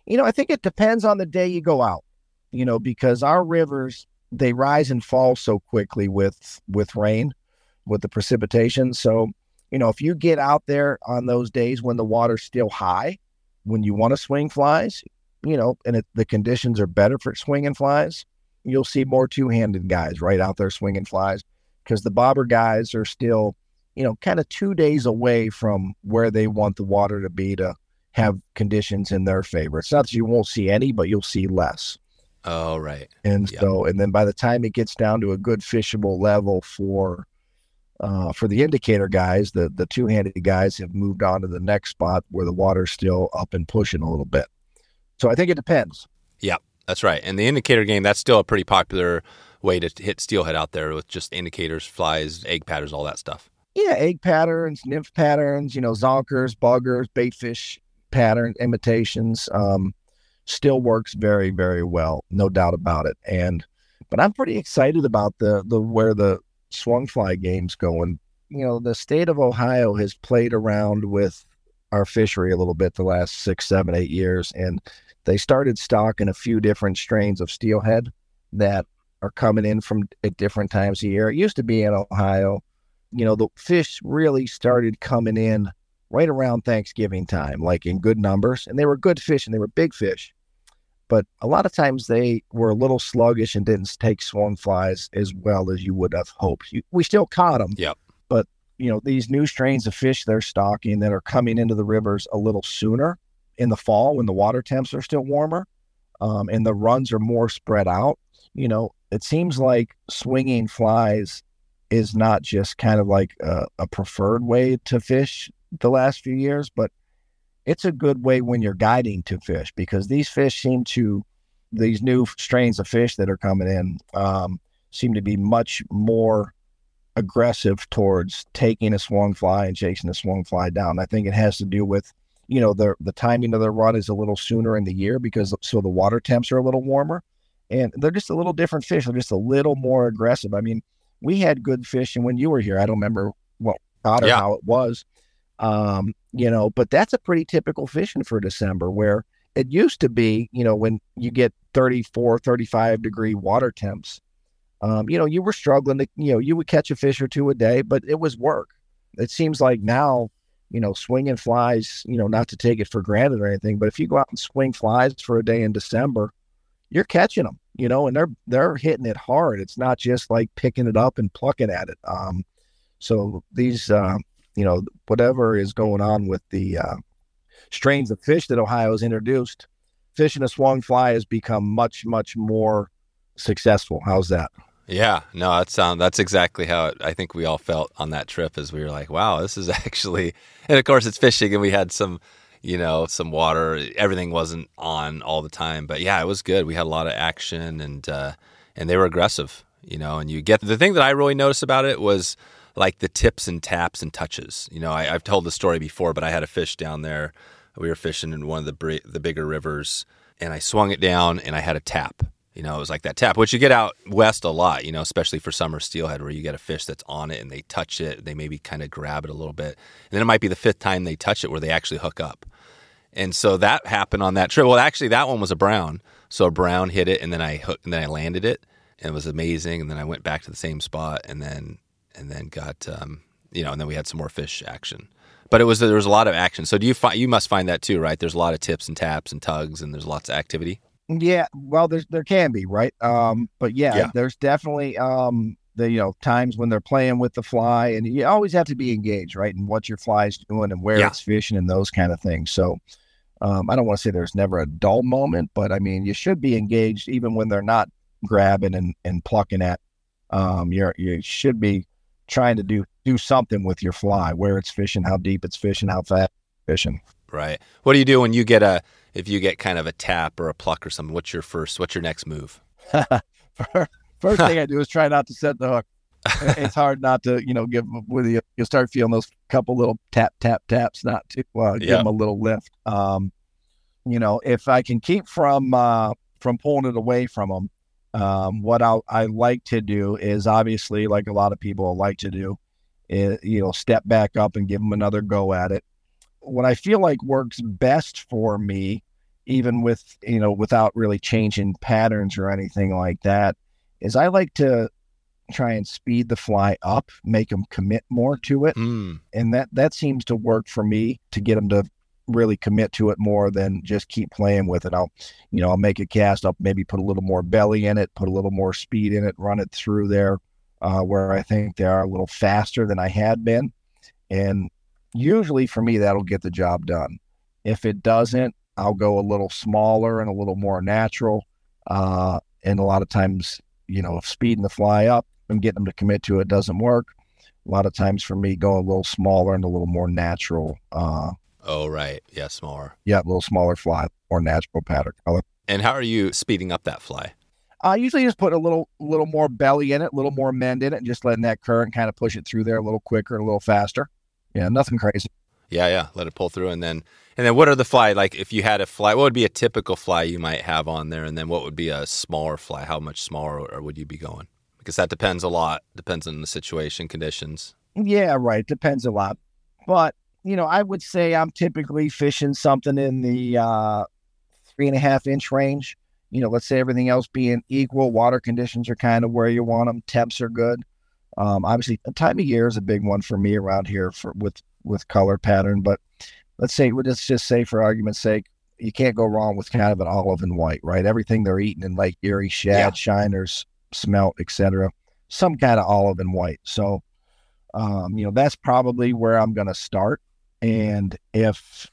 You know, I think it depends on the day you go out. You know, because our rivers they rise and fall so quickly with with rain, with the precipitation. So, you know, if you get out there on those days when the water's still high, when you want to swing flies, you know, and it, the conditions are better for swinging flies, you'll see more two-handed guys right out there swinging flies because the bobber guys are still, you know, kind of two days away from where they want the water to be to have conditions in their favor. It's not that you won't see any, but you'll see less. Oh, right. And yep. so, and then by the time it gets down to a good fishable level for uh, for the indicator guys, the the two handed guys have moved on to the next spot where the water's still up and pushing a little bit. So I think it depends. Yeah, that's right. And the indicator game, that's still a pretty popular way to hit steelhead out there with just indicators, flies, egg patterns, all that stuff. Yeah, egg patterns, nymph patterns, you know, zonkers, buggers, baitfish pattern imitations. Um, still works very, very well, no doubt about it. And but I'm pretty excited about the the where the swung fly game's going. You know, the state of Ohio has played around with our fishery a little bit the last six, seven, eight years, and they started stocking a few different strains of steelhead that are coming in from at different times of year. It used to be in Ohio. You know, the fish really started coming in right around Thanksgiving time, like in good numbers, and they were good fish and they were big fish. But a lot of times they were a little sluggish and didn't take swung flies as well as you would have hoped. You, we still caught them. Yep. But, you know, these new strains of fish they're stocking that are coming into the rivers a little sooner in the fall when the water temps are still warmer um, and the runs are more spread out, you know, it seems like swinging flies is not just kind of like a, a preferred way to fish the last few years, but it's a good way when you're guiding to fish because these fish seem to these new strains of fish that are coming in um, seem to be much more aggressive towards taking a swung fly and chasing a swung fly down. I think it has to do with you know the the timing of the run is a little sooner in the year because so the water temps are a little warmer and they're just a little different fish. They're just a little more aggressive. I mean, we had good fish, and when you were here, I don't remember what or yeah. how it was, um, you know, but that's a pretty typical fishing for December where it used to be, you know, when you get 34, 35 degree water temps, um, you know, you were struggling to, you know, you would catch a fish or two a day, but it was work. It seems like now, you know, swinging flies, you know, not to take it for granted or anything, but if you go out and swing flies for a day in December, you're catching them, you know, and they're they're hitting it hard. It's not just like picking it up and plucking at it. Um, so these uh, you know, whatever is going on with the uh, strains of fish that Ohio has introduced, fishing a swung fly has become much, much more successful. How's that? Yeah, no, that's um, that's exactly how it, I think we all felt on that trip. As we were like, wow, this is <laughs> actually, and of course it's fishing, and we had some, you know, some water. Everything wasn't on all the time, but yeah, it was good. We had a lot of action, and uh, and they were aggressive, you know. And you get the thing that I really noticed about it was like the tips and taps and touches. You know, I, have told the story before, but I had a fish down there. We were fishing in one of the the bigger rivers, and I swung it down, and I had a tap. You know, it was like that tap, which you get out west a lot. You know, especially for summer steelhead, where you get a fish that's on it and they touch it, they maybe kind of grab it a little bit, and then it might be the fifth time they touch it where they actually hook up. And so that happened on that trip. Well, actually, that one was a brown. So a brown hit it, and then I hooked, and then I landed it, and it was amazing. And then I went back to the same spot, and then and then got um, you know, and then we had some more fish action. But it was there was a lot of action. So do you find you must find that too, right? There's a lot of tips and taps and tugs, and there's lots of activity. Yeah, well, there's there can be right, um, but yeah, yeah, there's definitely um, the you know times when they're playing with the fly, and you always have to be engaged, right, and what your fly's doing and where yeah. it's fishing and those kind of things. So um, I don't want to say there's never a dull moment, but I mean you should be engaged even when they're not grabbing and, and plucking at. Um, you're you should be trying to do do something with your fly, where it's fishing, how deep it's fishing, how fast fishing. Right. What do you do when you get a if you get kind of a tap or a pluck or something? What's your first? What's your next move? <laughs> first thing I do is try not to set the hook. it's hard not to, you know, give with you. You'll start feeling those couple little tap tap taps, not to uh, give them a little lift. Um, you know, if I can keep from uh, from pulling it away from them, um, what I I like to do is obviously, like a lot of people like to do, is, you know, step back up and give them another go at it. What I feel like works best for me, even with you know, without really changing patterns or anything like that, is I like to try and speed the fly up, make them commit more to it, mm. and that that seems to work for me to get them to really commit to it more than just keep playing with it. I'll, you know, I'll make a cast up, maybe put a little more belly in it, put a little more speed in it, run it through there uh, where I think they are a little faster than I had been. And usually for me, that'll get the job done. If it doesn't, I'll go a little smaller and a little more natural. Uh, and a lot of times, you know, if speeding the fly up and getting them to commit to it doesn't work, a lot of times for me, go a little smaller and a little more natural uh, Oh, right. Yeah, smaller. Yeah, a little smaller fly, more natural pattern color. And how are you speeding up that fly? I usually just put a little little more belly in it, a little more mend in it, and just letting that current kind of push it through there a little quicker, and a little faster. Yeah, nothing crazy. Yeah, yeah. Let it pull through, and then and then what are the fly like? If you had a fly, what would be a typical fly you might have on there, and then what would be a smaller fly? How much smaller or would you be going? Because that depends a lot. Depends on the situation, conditions. Yeah, right. Depends a lot, but you know, I would say I'm typically fishing something in the uh, three and a half inch range. You know, let's say everything else being equal, water conditions are kind of where you want them. Temps are good. Um, obviously, the time of year is a big one for me around here for with with color pattern. But let's say, let's just say, for argument's sake, you can't go wrong with kind of an olive and white, right? Everything they're eating in Lake Erie, shad, yeah. shiners, smelt, etc. Some kind of olive and white. So, um, you know, that's probably where I'm going to start. And if,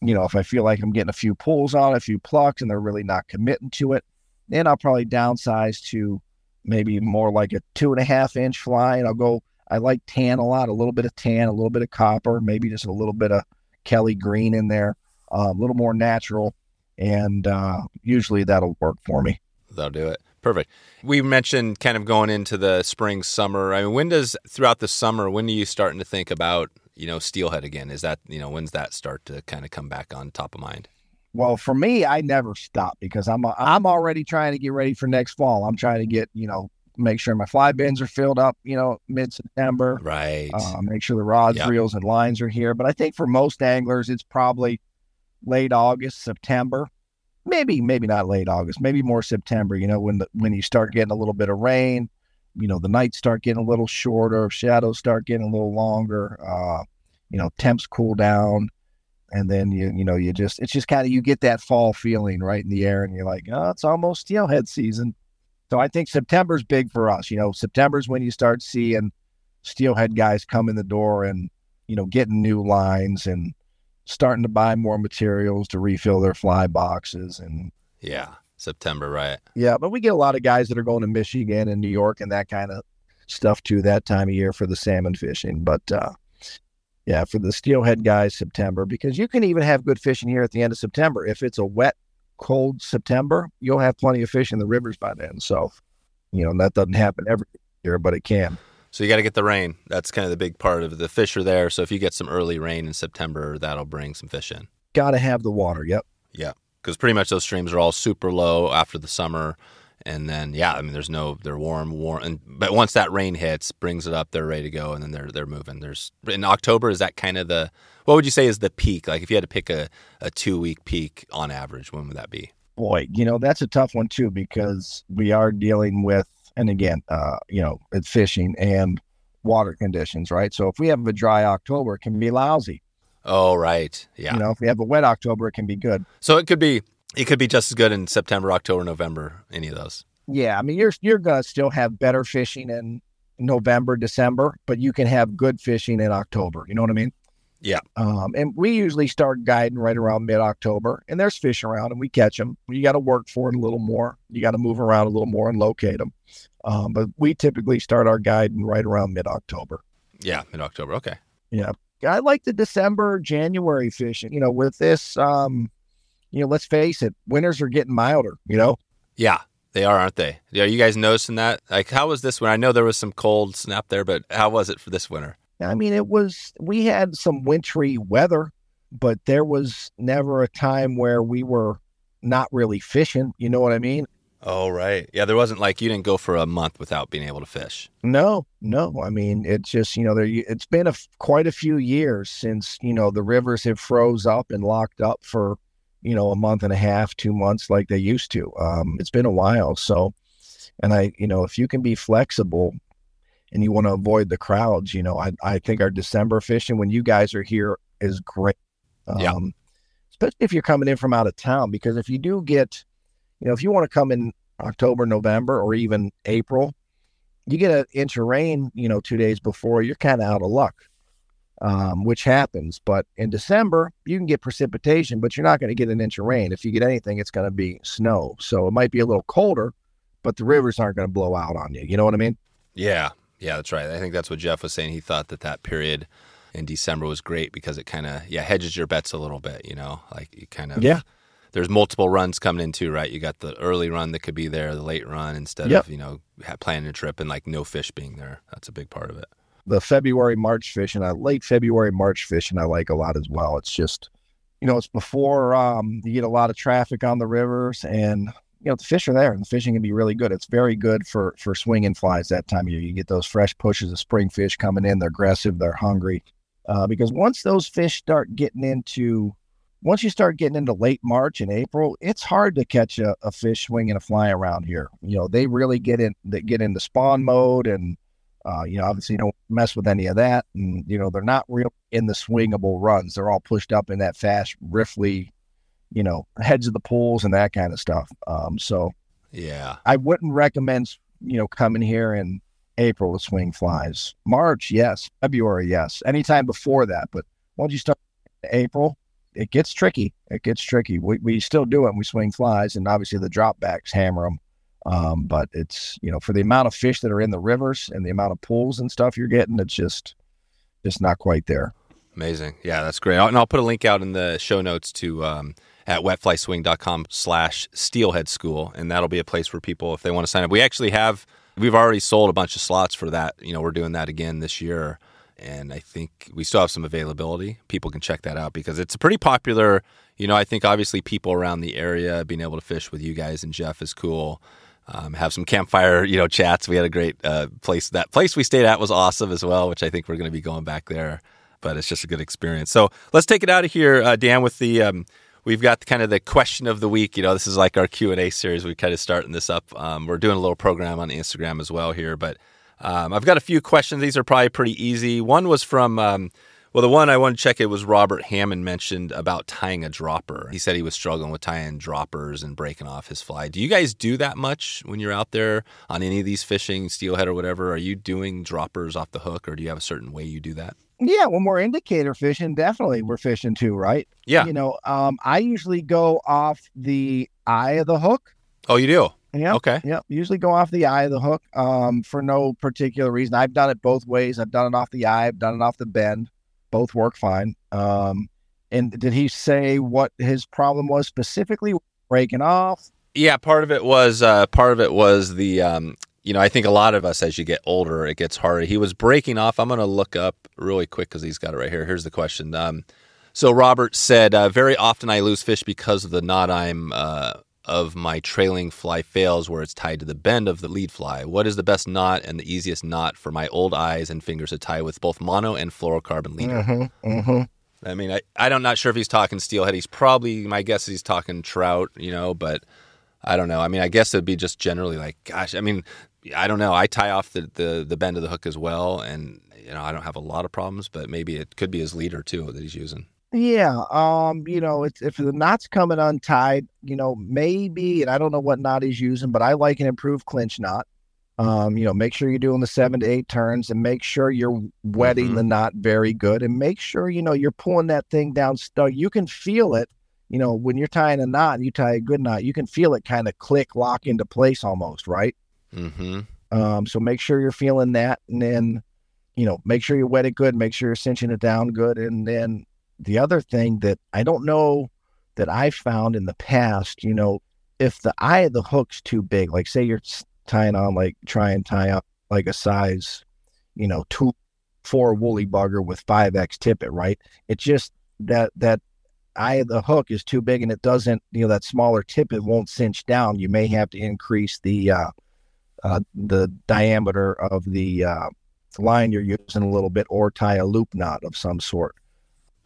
you know, if I feel like I'm getting a few pulls on, a few plucks, and they're really not committing to it, then I'll probably downsize to maybe more like a two and a half inch fly. And I'll go, I like tan a lot, a little bit of tan, a little bit of copper, maybe just a little bit of Kelly green in there, uh, a little more natural. And uh, usually that'll work for me. That'll do it. Perfect. We mentioned kind of going into the spring, summer. I mean, when does throughout the summer, when are you starting to think about you know, steelhead again? Is that, you know, when's that start to kind of come back on top of mind? Well, for me, I never stop because I'm a, I'm already trying to get ready for next fall. I'm trying to get, you know, make sure my fly bins are filled up, you know, mid September. Right. Uh, make sure the rods, yep. reels, and lines are here. But I think for most anglers, it's probably late August, September. Maybe, maybe not late August, maybe more September, you know, when the when you start getting a little bit of rain, you know the nights start getting a little shorter, shadows start getting a little longer. Uh, you know, temps cool down, and then you you know you just it's just kind of you get that fall feeling right in the air, and you're like, oh, it's almost steelhead season. So I think September's big for us. You know, September's when you start seeing steelhead guys come in the door and you know getting new lines and starting to buy more materials to refill their fly boxes and yeah September, right? Yeah, but we get a lot of guys that are going to Michigan and New York and that kind of stuff too that time of year for the salmon fishing. But uh, yeah, for the steelhead guys, September, because you can even have good fishing here at the end of September. If it's a wet, cold September, you'll have plenty of fish in the rivers by then. So, you know, that doesn't happen every year, but it can. So you got to get the rain. That's kind of the big part of. The fish are there. So if you get some early rain in September, that'll bring some fish in. Got to have the water. Yep. Yeah because pretty much those streams are all super low after the summer. And then, yeah, I mean, there's no, they're warm, warm, and but once that rain hits, brings it up, they're ready to go, and then they're they're moving. There's in October is that kind of the what would you say is the peak? Like if you had to pick a, a two week peak on average, when would that be? Boy, you know that's a tough one too because we are dealing with, and again, uh, you know, it's fishing and water conditions, right? So if we have a dry October, it can be lousy. Oh, right. Yeah. You know, if we have a wet October, it can be good. So it could be it could be just as good in September, October, November, any of those. Yeah, I mean, you're you're gonna still have better fishing in November, December, but you can have good fishing in October. You know what I mean? Yeah. Um, and we usually start guiding right around mid October, and there's fish around, and we catch them. You got to work for it a little more. You got to move around a little more and locate them. Um, but we typically start our guiding right around mid October. Yeah, mid October. Okay. Yeah. I like the December, January fishing. You know, with this, um, you know, let's face it, winters are getting milder, you know? Yeah, they are, aren't they? Are you guys noticing that? Like, how was this one? I know there was some cold snap there, but how was it for this winter? I mean, it was, we had some wintry weather, but there was never a time where we were not really fishing. You know what I mean? Oh, right. Yeah, there wasn't like you didn't go for a month without being able to fish. No, no. I mean, it's just, you know, there, it's been a, quite a few years since, you know, the rivers have froze up and locked up for, you know, a month and a half, two months like they used to. Um, it's been a while. So, and I, you know, if you can be flexible and you want to avoid the crowds, you know, I, I think our December fishing when you guys are here is great. Um, yeah. Especially if you're coming in from out of town, because if you do get, you know, if you want to come in October, November, or even April, you get an inch of rain, you know, two days before, you're kind of out of luck, um, which happens. But in December, you can get precipitation, but you're not going to get an inch of rain. If you get anything, it's going to be snow. So it might be a little colder, but the rivers aren't going to blow out on you. You know what I mean? Yeah. Yeah, that's right. I think that's what Jeff was saying. He thought that that period in December was great because it kind of, yeah, hedges your bets a little bit, you know, like you kind of, yeah there's multiple runs coming in too, right? You got the early run that could be there, the late run instead yep. of you know planning a trip and like no fish being there. That's a big part of it. The February March fishing, I late February March fishing, I like a lot as well. It's just you know it's before um, you get a lot of traffic on the rivers and you know the fish are there and the fishing can be really good. It's very good for for swinging flies that time of year. You get those fresh pushes of spring fish coming in. They're aggressive. They're hungry. Uh, because once those fish start getting into once you start getting into late March and April, it's hard to catch a, a fish swinging a fly around here. You know, they really get in, they get into spawn mode and, uh, you know, obviously don't mess with any of that. And, you know, they're not real in the swingable runs. They're all pushed up in that fast, riffly, you know, heads of the pools and that kind of stuff. Um, so, yeah, I wouldn't recommend, you know, coming here in April to swing flies. March, yes. February, yes. Anytime before that. But once you start April, it gets tricky. It gets tricky. We, we still do it. We swing flies, and obviously the dropbacks hammer them. Um, but it's you know for the amount of fish that are in the rivers and the amount of pools and stuff you're getting, it's just just not quite there. Amazing. Yeah, that's great. And I'll put a link out in the show notes to um, at wetflyswing.com slash steelhead school. And that'll be a place where people, if they want to sign up, we actually have, we've already sold a bunch of slots for that. You know, we're doing that again this year and I think we still have some availability. People can check that out because it's a pretty popular. You know, I think obviously people around the area being able to fish with you guys and Jeff is cool. Um, have some campfire, you know, chats. We had a great uh, place. That place we stayed at was awesome as well, which I think we're going to be going back there. But it's just a good experience. So let's take it out of here, uh, Dan. With the um, we've got kind of the question of the week. You know, this is like our Q and A series. We kind of starting this up. Um, we're doing a little program on Instagram as well here, but um, I've got a few questions. These are probably pretty easy. One was from, um, well, the one I wanted to check it was Robert Hammond mentioned about tying a dropper. He said he was struggling with tying droppers and breaking off his fly. Do you guys do that much when you're out there on any of these fishing, steelhead or whatever? Are you doing droppers off the hook or do you have a certain way you do that? Yeah, when we're indicator fishing, definitely we're fishing too, right? Yeah. You know, um, I usually go off the eye of the hook. Oh, you do? Yeah. Okay. Yeah. Usually go off the eye of the hook um, for no particular reason. I've done it both ways. I've done it off the eye. I've done it off the bend. Both work fine. Um, and did he say what his problem was specifically? Breaking off. Yeah. Part of it was. Uh, part of it was the. Um, you know, I think a lot of us, as you get older, it gets harder. He was breaking off. I'm going to look up really quick because he's got it right here. Here's the question. Um, so Robert said, uh, very often I lose fish because of the knot I'm uh, of my trailing fly fails where it's tied to the bend of the lead fly. What is the best knot and the easiest knot for my old eyes and fingers to tie with both mono and fluorocarbon leader? Mm-hmm, mm-hmm. I mean, I, I don't not sure if he's talking steelhead. He's probably my guess is he's talking trout, you know, but I don't know. I mean, I guess it'd be just generally like, gosh, I mean, I don't know. I tie off the, the, the bend of the hook as well, and you know, I don't have a lot of problems, but maybe it could be his leader too that he's using. Yeah, um, you know, it's, if the knot's coming untied, you know, maybe, and I don't know what knot he's using, but I like an improved clinch knot. Um, you know, make sure you're doing the seven to eight turns and make sure you're wetting Mhm. the knot very good and make sure, you know, you're pulling that thing down. So you can feel it, you know, when you're tying a knot, and you tie a good knot, you can feel it kind of click, lock into place almost, right? Mm-hmm. Um, so make sure you're feeling that, and then, you know, make sure you wet it good, make sure you're cinching it down good, and then the other thing that I don't know that I found in the past, you know, if the eye of the hook's too big, like say you're tying on, like try and tie up like a size, you know, two, four woolly bugger with five X tippet, right? It's just that that eye of the hook is too big and it doesn't, you know, that smaller tippet won't cinch down. You may have to increase the uh uh, the diameter of the uh, line you're using a little bit or tie a loop knot of some sort.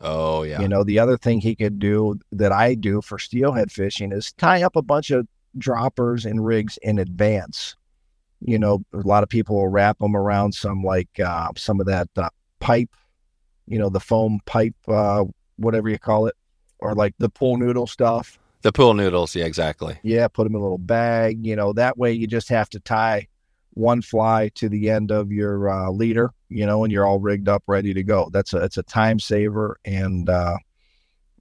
Oh yeah. You know, the other thing he could do that I do for steelhead fishing is tie up a bunch of droppers and rigs in advance. You know, a lot of people will wrap them around some like uh, some of that uh, pipe, you know, the foam pipe, uh, whatever you call it, or like the pool noodle stuff. the pool noodles. Yeah, exactly. Yeah, put them in a little bag. You know, that way you just have to tie one fly to the end of your uh, leader, you know, and you're all rigged up, ready to go. That's a it's a time saver, and uh,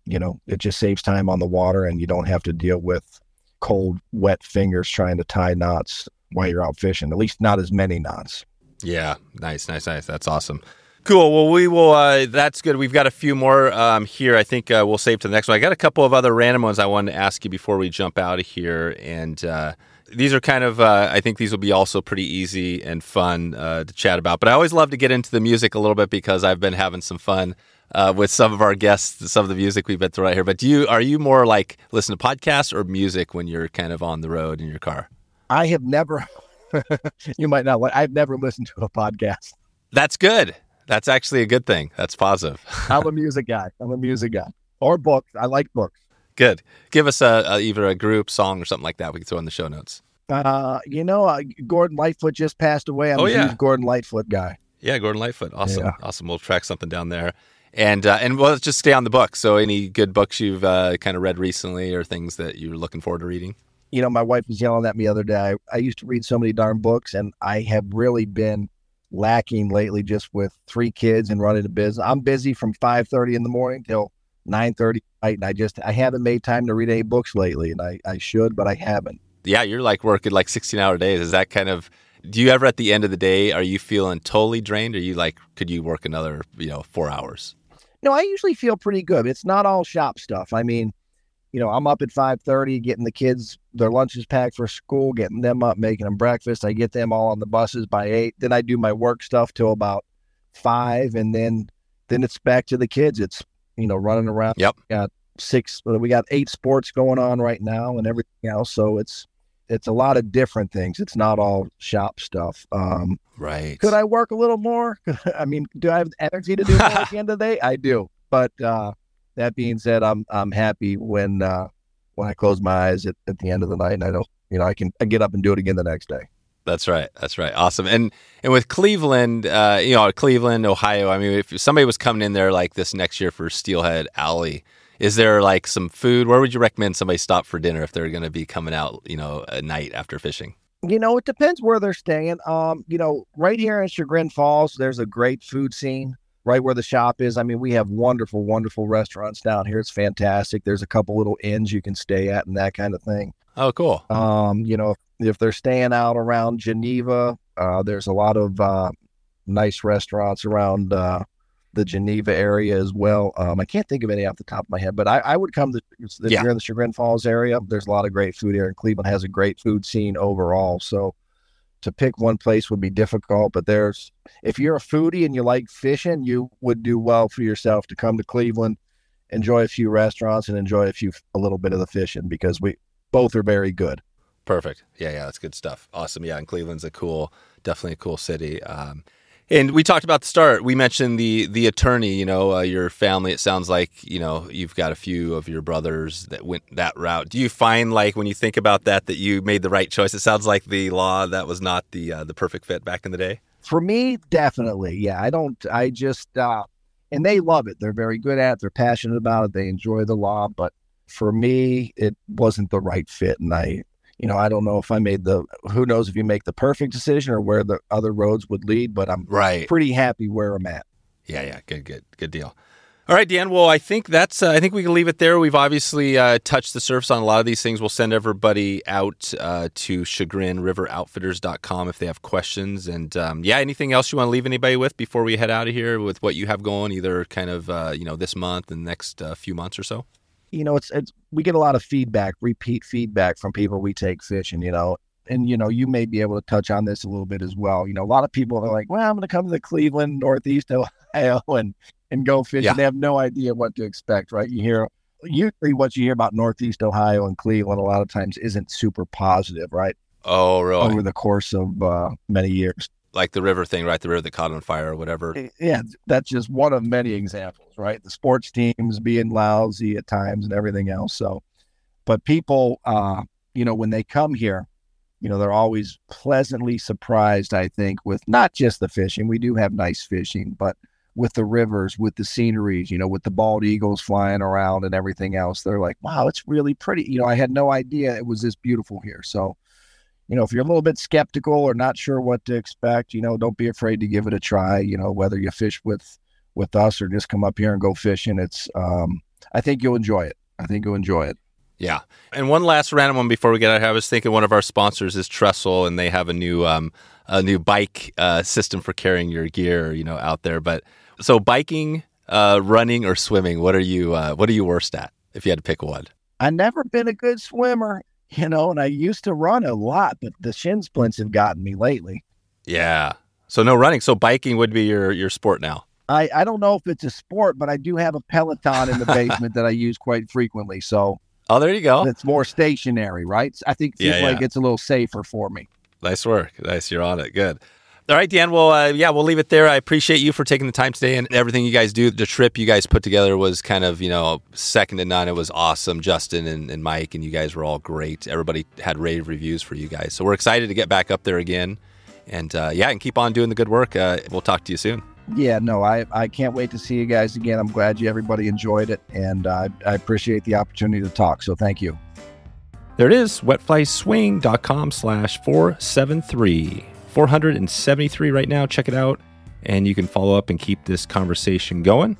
you know, it just saves time on the water, and you don't have to deal with cold, wet fingers trying to tie knots while you're out fishing. At least not as many knots. Yeah, nice, nice, nice. That's awesome. Cool. Well, we will. Uh, that's good. We've got a few more um, here. I think uh, we'll save to the next one. I got a couple of other random ones I wanted to ask you before we jump out of here, and uh, these are kind of. Uh, I think these will be also pretty easy and fun uh, to chat about. But I always love to get into the music a little bit because I've been having some fun uh, with some of our guests, some of the music we've been through right here. But do you are you more like listen to podcasts or music when you're kind of on the road in your car? I have never. <laughs> you might not. I've never listened to a podcast. That's good. That's actually a good thing. That's positive. I'm a <laughs> music guy. I'm a music guy. Or books. I like books. Good. Give us a, a either a group song or something like that. We can throw in the show notes. Uh, you know, uh, Gordon Lightfoot just passed away. I'm Oh, a yeah. huge Gordon Lightfoot guy. Yeah, Gordon Lightfoot. Awesome. Yeah. Awesome. We'll track something down there. And uh, and well, let's just stay on the book. So, any good books you've uh, kind of read recently, or things that you're looking forward to reading? You know, my wife was yelling at me the other day. I, I used to read so many darn books, and I have really been lacking lately just with three kids and running a business. I'm busy from 5:30 in the morning till 9:30 at night, and I just I haven't made time to read any books lately, and I I should, but I haven't. Yeah, you're like working like 16 hour days. Is that kind of? Do you ever at the end of the day are you feeling totally drained, or you like could you work another you know four hours? No, I usually feel pretty good. It's not all shop stuff. I mean, you know, I'm up at 5:30 getting the kids their lunches packed for school, getting them up, making them breakfast. I get them all on the buses by 8. Then I do my work stuff till about 5 and then then it's back to the kids. It's, you know, running around. Yep. We got six we got eight sports going on right now and everything else, so it's it's a lot of different things. It's not all shop stuff. Um, Right. could I work a little more? <laughs> I mean, do I have energy to do more at <laughs> the end of the day? I do. But uh, that being said, I'm I'm happy when uh, when I close my eyes at, at the end of the night and I don't, you know, I can I get up and do it again the next day. That's right. That's right. Awesome. And and with Cleveland, uh, you know, Cleveland, Ohio. I mean, if somebody was coming in there like this next year for Steelhead Alley, is there like some food? Where would you recommend somebody stop for dinner if they're going to be coming out, you know, at night after fishing? You know, it depends where they're staying. Um, you know, right here in Chagrin Falls, there's a great food scene right where the shop is. I mean, we have wonderful, wonderful restaurants down here. It's fantastic. There's a couple little inns you can stay at and that kind of thing. Oh, cool. Um, you know, if they're staying out around Geneva, uh, there's a lot of uh, nice restaurants around uh, the Geneva area as well. Um, I can't think of any off the top of my head, but I, I would come to if Yeah. you're in the Chagrin Falls area. There's a lot of great food here, and Cleveland has a great food scene overall. So to pick one place would be difficult, but there's if you're a foodie and you like fishing, you would do well for yourself to come to Cleveland, enjoy a few restaurants, and enjoy a few a little bit of the fishing because we both are very good. Perfect. Yeah, yeah, that's good stuff. Awesome. Yeah, and Cleveland's a cool, definitely a cool city. Um, and we talked about the start. We mentioned the the attorney. You know, uh, your family. It sounds like you know you've got a few of your brothers that went that route. Do you find like when you think about that that you made the right choice? It sounds like the law that was not the uh, the perfect fit back in the day. For me, definitely. Yeah, I don't. I just uh, and they love it. They're very good at it. They're passionate about it. They enjoy the law, but for me, it wasn't the right fit, and I, you know, I don't know if I made the, who knows if you make the perfect decision or where the other roads would lead, but I'm right. pretty happy where I'm at. Yeah, yeah, good, good, good deal. All right, Dan. Well, I think that's. Uh, I think we can leave it there. We've obviously uh, touched the surface on a lot of these things. We'll send everybody out uh, to chagrinriveroutfitters.com if they have questions. And um, yeah, anything else you want to leave anybody with before we head out of here with what you have going, either kind of uh, you know this month and next uh, few months or so. You know, it's it's we get a lot of feedback, repeat feedback from people we take fishing. You know, and you know, you may be able to touch on this a little bit as well. You know, a lot of people are like, "Well, I'm going to come to the Cleveland, Northeast Ohio, <laughs> and and go fishing. Yeah. They have no idea what to expect, right? You hear usually what you hear about Northeast Ohio and Cleveland a lot of times isn't super positive, right? Oh, really? Over the course of uh, many years. Like the river thing, right? The river that caught on fire or whatever. Yeah, that's just one of many examples, right? The sports teams being lousy at times and everything else. So, but people, uh, you know, when they come here, you know, they're always pleasantly surprised, I think, with not just the fishing. We do have nice fishing, but with the rivers, with the sceneries, you know, with the bald eagles flying around and everything else. They're like, wow, it's really pretty. You know, I had no idea it was this beautiful here. So, you know, if you're a little bit skeptical or not sure what to expect, you know, don't be afraid to give it a try. You know, whether you fish with with us or just come up here and go fishing, it's um, I think you'll enjoy it. I think you'll enjoy it. Yeah. And one last random one before we get out. I was thinking one of our sponsors is Trestle, and they have a new um, a new bike uh, system for carrying your gear, you know, out there. But so biking, uh, running, or swimming. What are you? Uh, what are you worst at? If you had to pick one. I've never been a good swimmer, you know, and I used to run a lot, but the shin splints have gotten me lately. Yeah. So no running. So biking would be your your sport now. I, I don't know if it's a sport, but I do have a Peloton in the basement that I use quite frequently. So <laughs> Oh, there you go. It's more stationary, right? I think yeah, yeah. like it's a little safer for me. Nice work. Nice. You're on it. Good. All right, Dan. Well, uh, yeah, we'll leave it there. I appreciate you for taking the time today and everything you guys do. The trip you guys put together was kind of, you know, second to none. It was awesome. Justin and, and Mike and you guys were all great. Everybody had rave reviews for you guys. So we're excited to get back up there again. And uh, yeah, and keep on doing the good work. Uh, we'll talk to you soon. Yeah, no, I, I can't wait to see you guys again. I'm glad you everybody enjoyed it, and uh, I appreciate the opportunity to talk. So thank you. There it is, wetflyswing.com slash 473. 473 right now. Check it out. And you can follow up and keep this conversation going.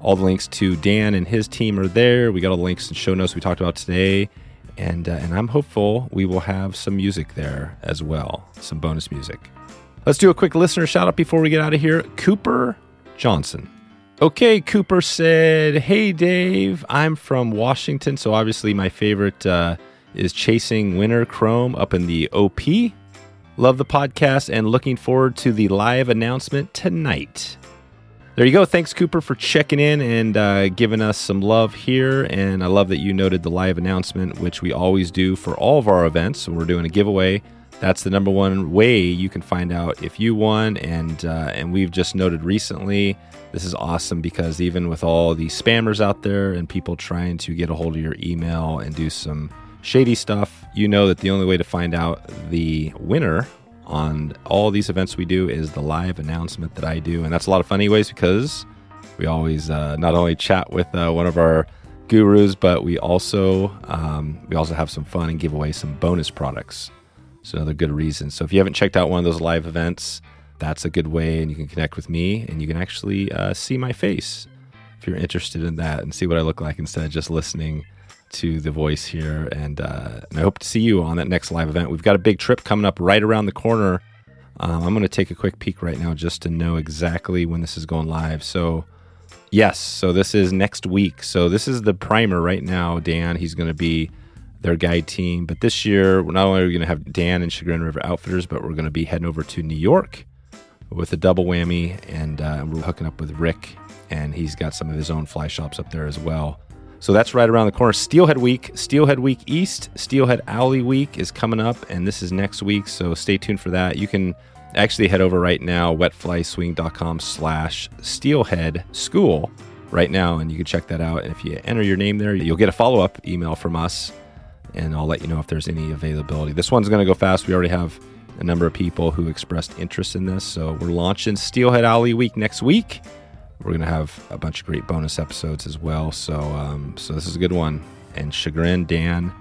All the links to Dan and his team are there. We got all the links and show notes we talked about today. And, uh, and I'm hopeful we will have some music there as well, some bonus music. Let's do a quick listener shout out before we get out of here. Cooper Johnson. Okay, Cooper said, Hey, Dave, I'm from Washington. So obviously, my favorite uh, is Chasing Winter Chrome up in the OP. Love the podcast and looking forward to the live announcement tonight. There you go. Thanks, Cooper, for checking in and uh, giving us some love here. And I love that you noted the live announcement, which we always do for all of our events. We're doing a giveaway. That's the number one way you can find out if you won. And uh, and we've just noted recently, this is awesome because even with all the spammers out there and people trying to get a hold of your email and do some shady stuff, you know that the only way to find out the winner on all these events we do is the live announcement that I do. And that's a lot of fun, anyways, because we always uh, not only chat with uh, one of our gurus, but we also um, we also have some fun and give away some bonus products. So another good reason. So if you haven't checked out one of those live events, that's a good way, and you can connect with me, and you can actually uh, see my face if you're interested in that, and see what I look like instead of just listening to the voice here. And, uh, and I hope to see you on that next live event. We've got a big trip coming up right around the corner. Um, I'm going to take a quick peek right now just to know exactly when this is going live. So, yes, so this is next week. So, this is the primer right now. Dan, he's going to be their guide team. But this year, we're not only are we going to have Dan and Chagrin River Outfitters, but we're going to be heading over to New York with a double whammy. And uh, we're hooking up with Rick, and he's got some of his own fly shops up there as well. So that's right around the corner. Steelhead Week, Steelhead Week East, Steelhead Alley Week is coming up, and this is next week. So stay tuned for that. You can actually head over right now, wetflyswing.com slash steelhead school right now, and you can check that out. And if you enter your name there, you'll get a follow up email from us, and I'll let you know if there's any availability. This one's going to go fast. We already have a number of people who expressed interest in this. So we're launching Steelhead Alley Week next week. We're gonna have a bunch of great bonus episodes as well. So um, so this is a good one. And Chagrin, Dan,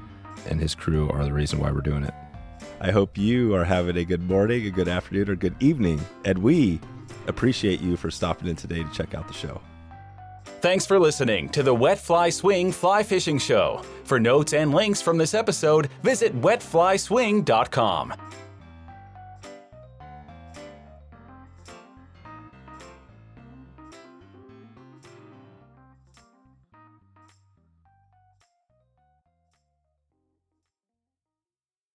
and his crew are the reason why we're doing it. I hope you are having a good morning, a good afternoon, or good evening, and we appreciate you for stopping in today to check out the show. Thanks for listening to the Wet Fly Swing Fly Fishing Show. For notes and links from this episode, visit wetflyswing.com.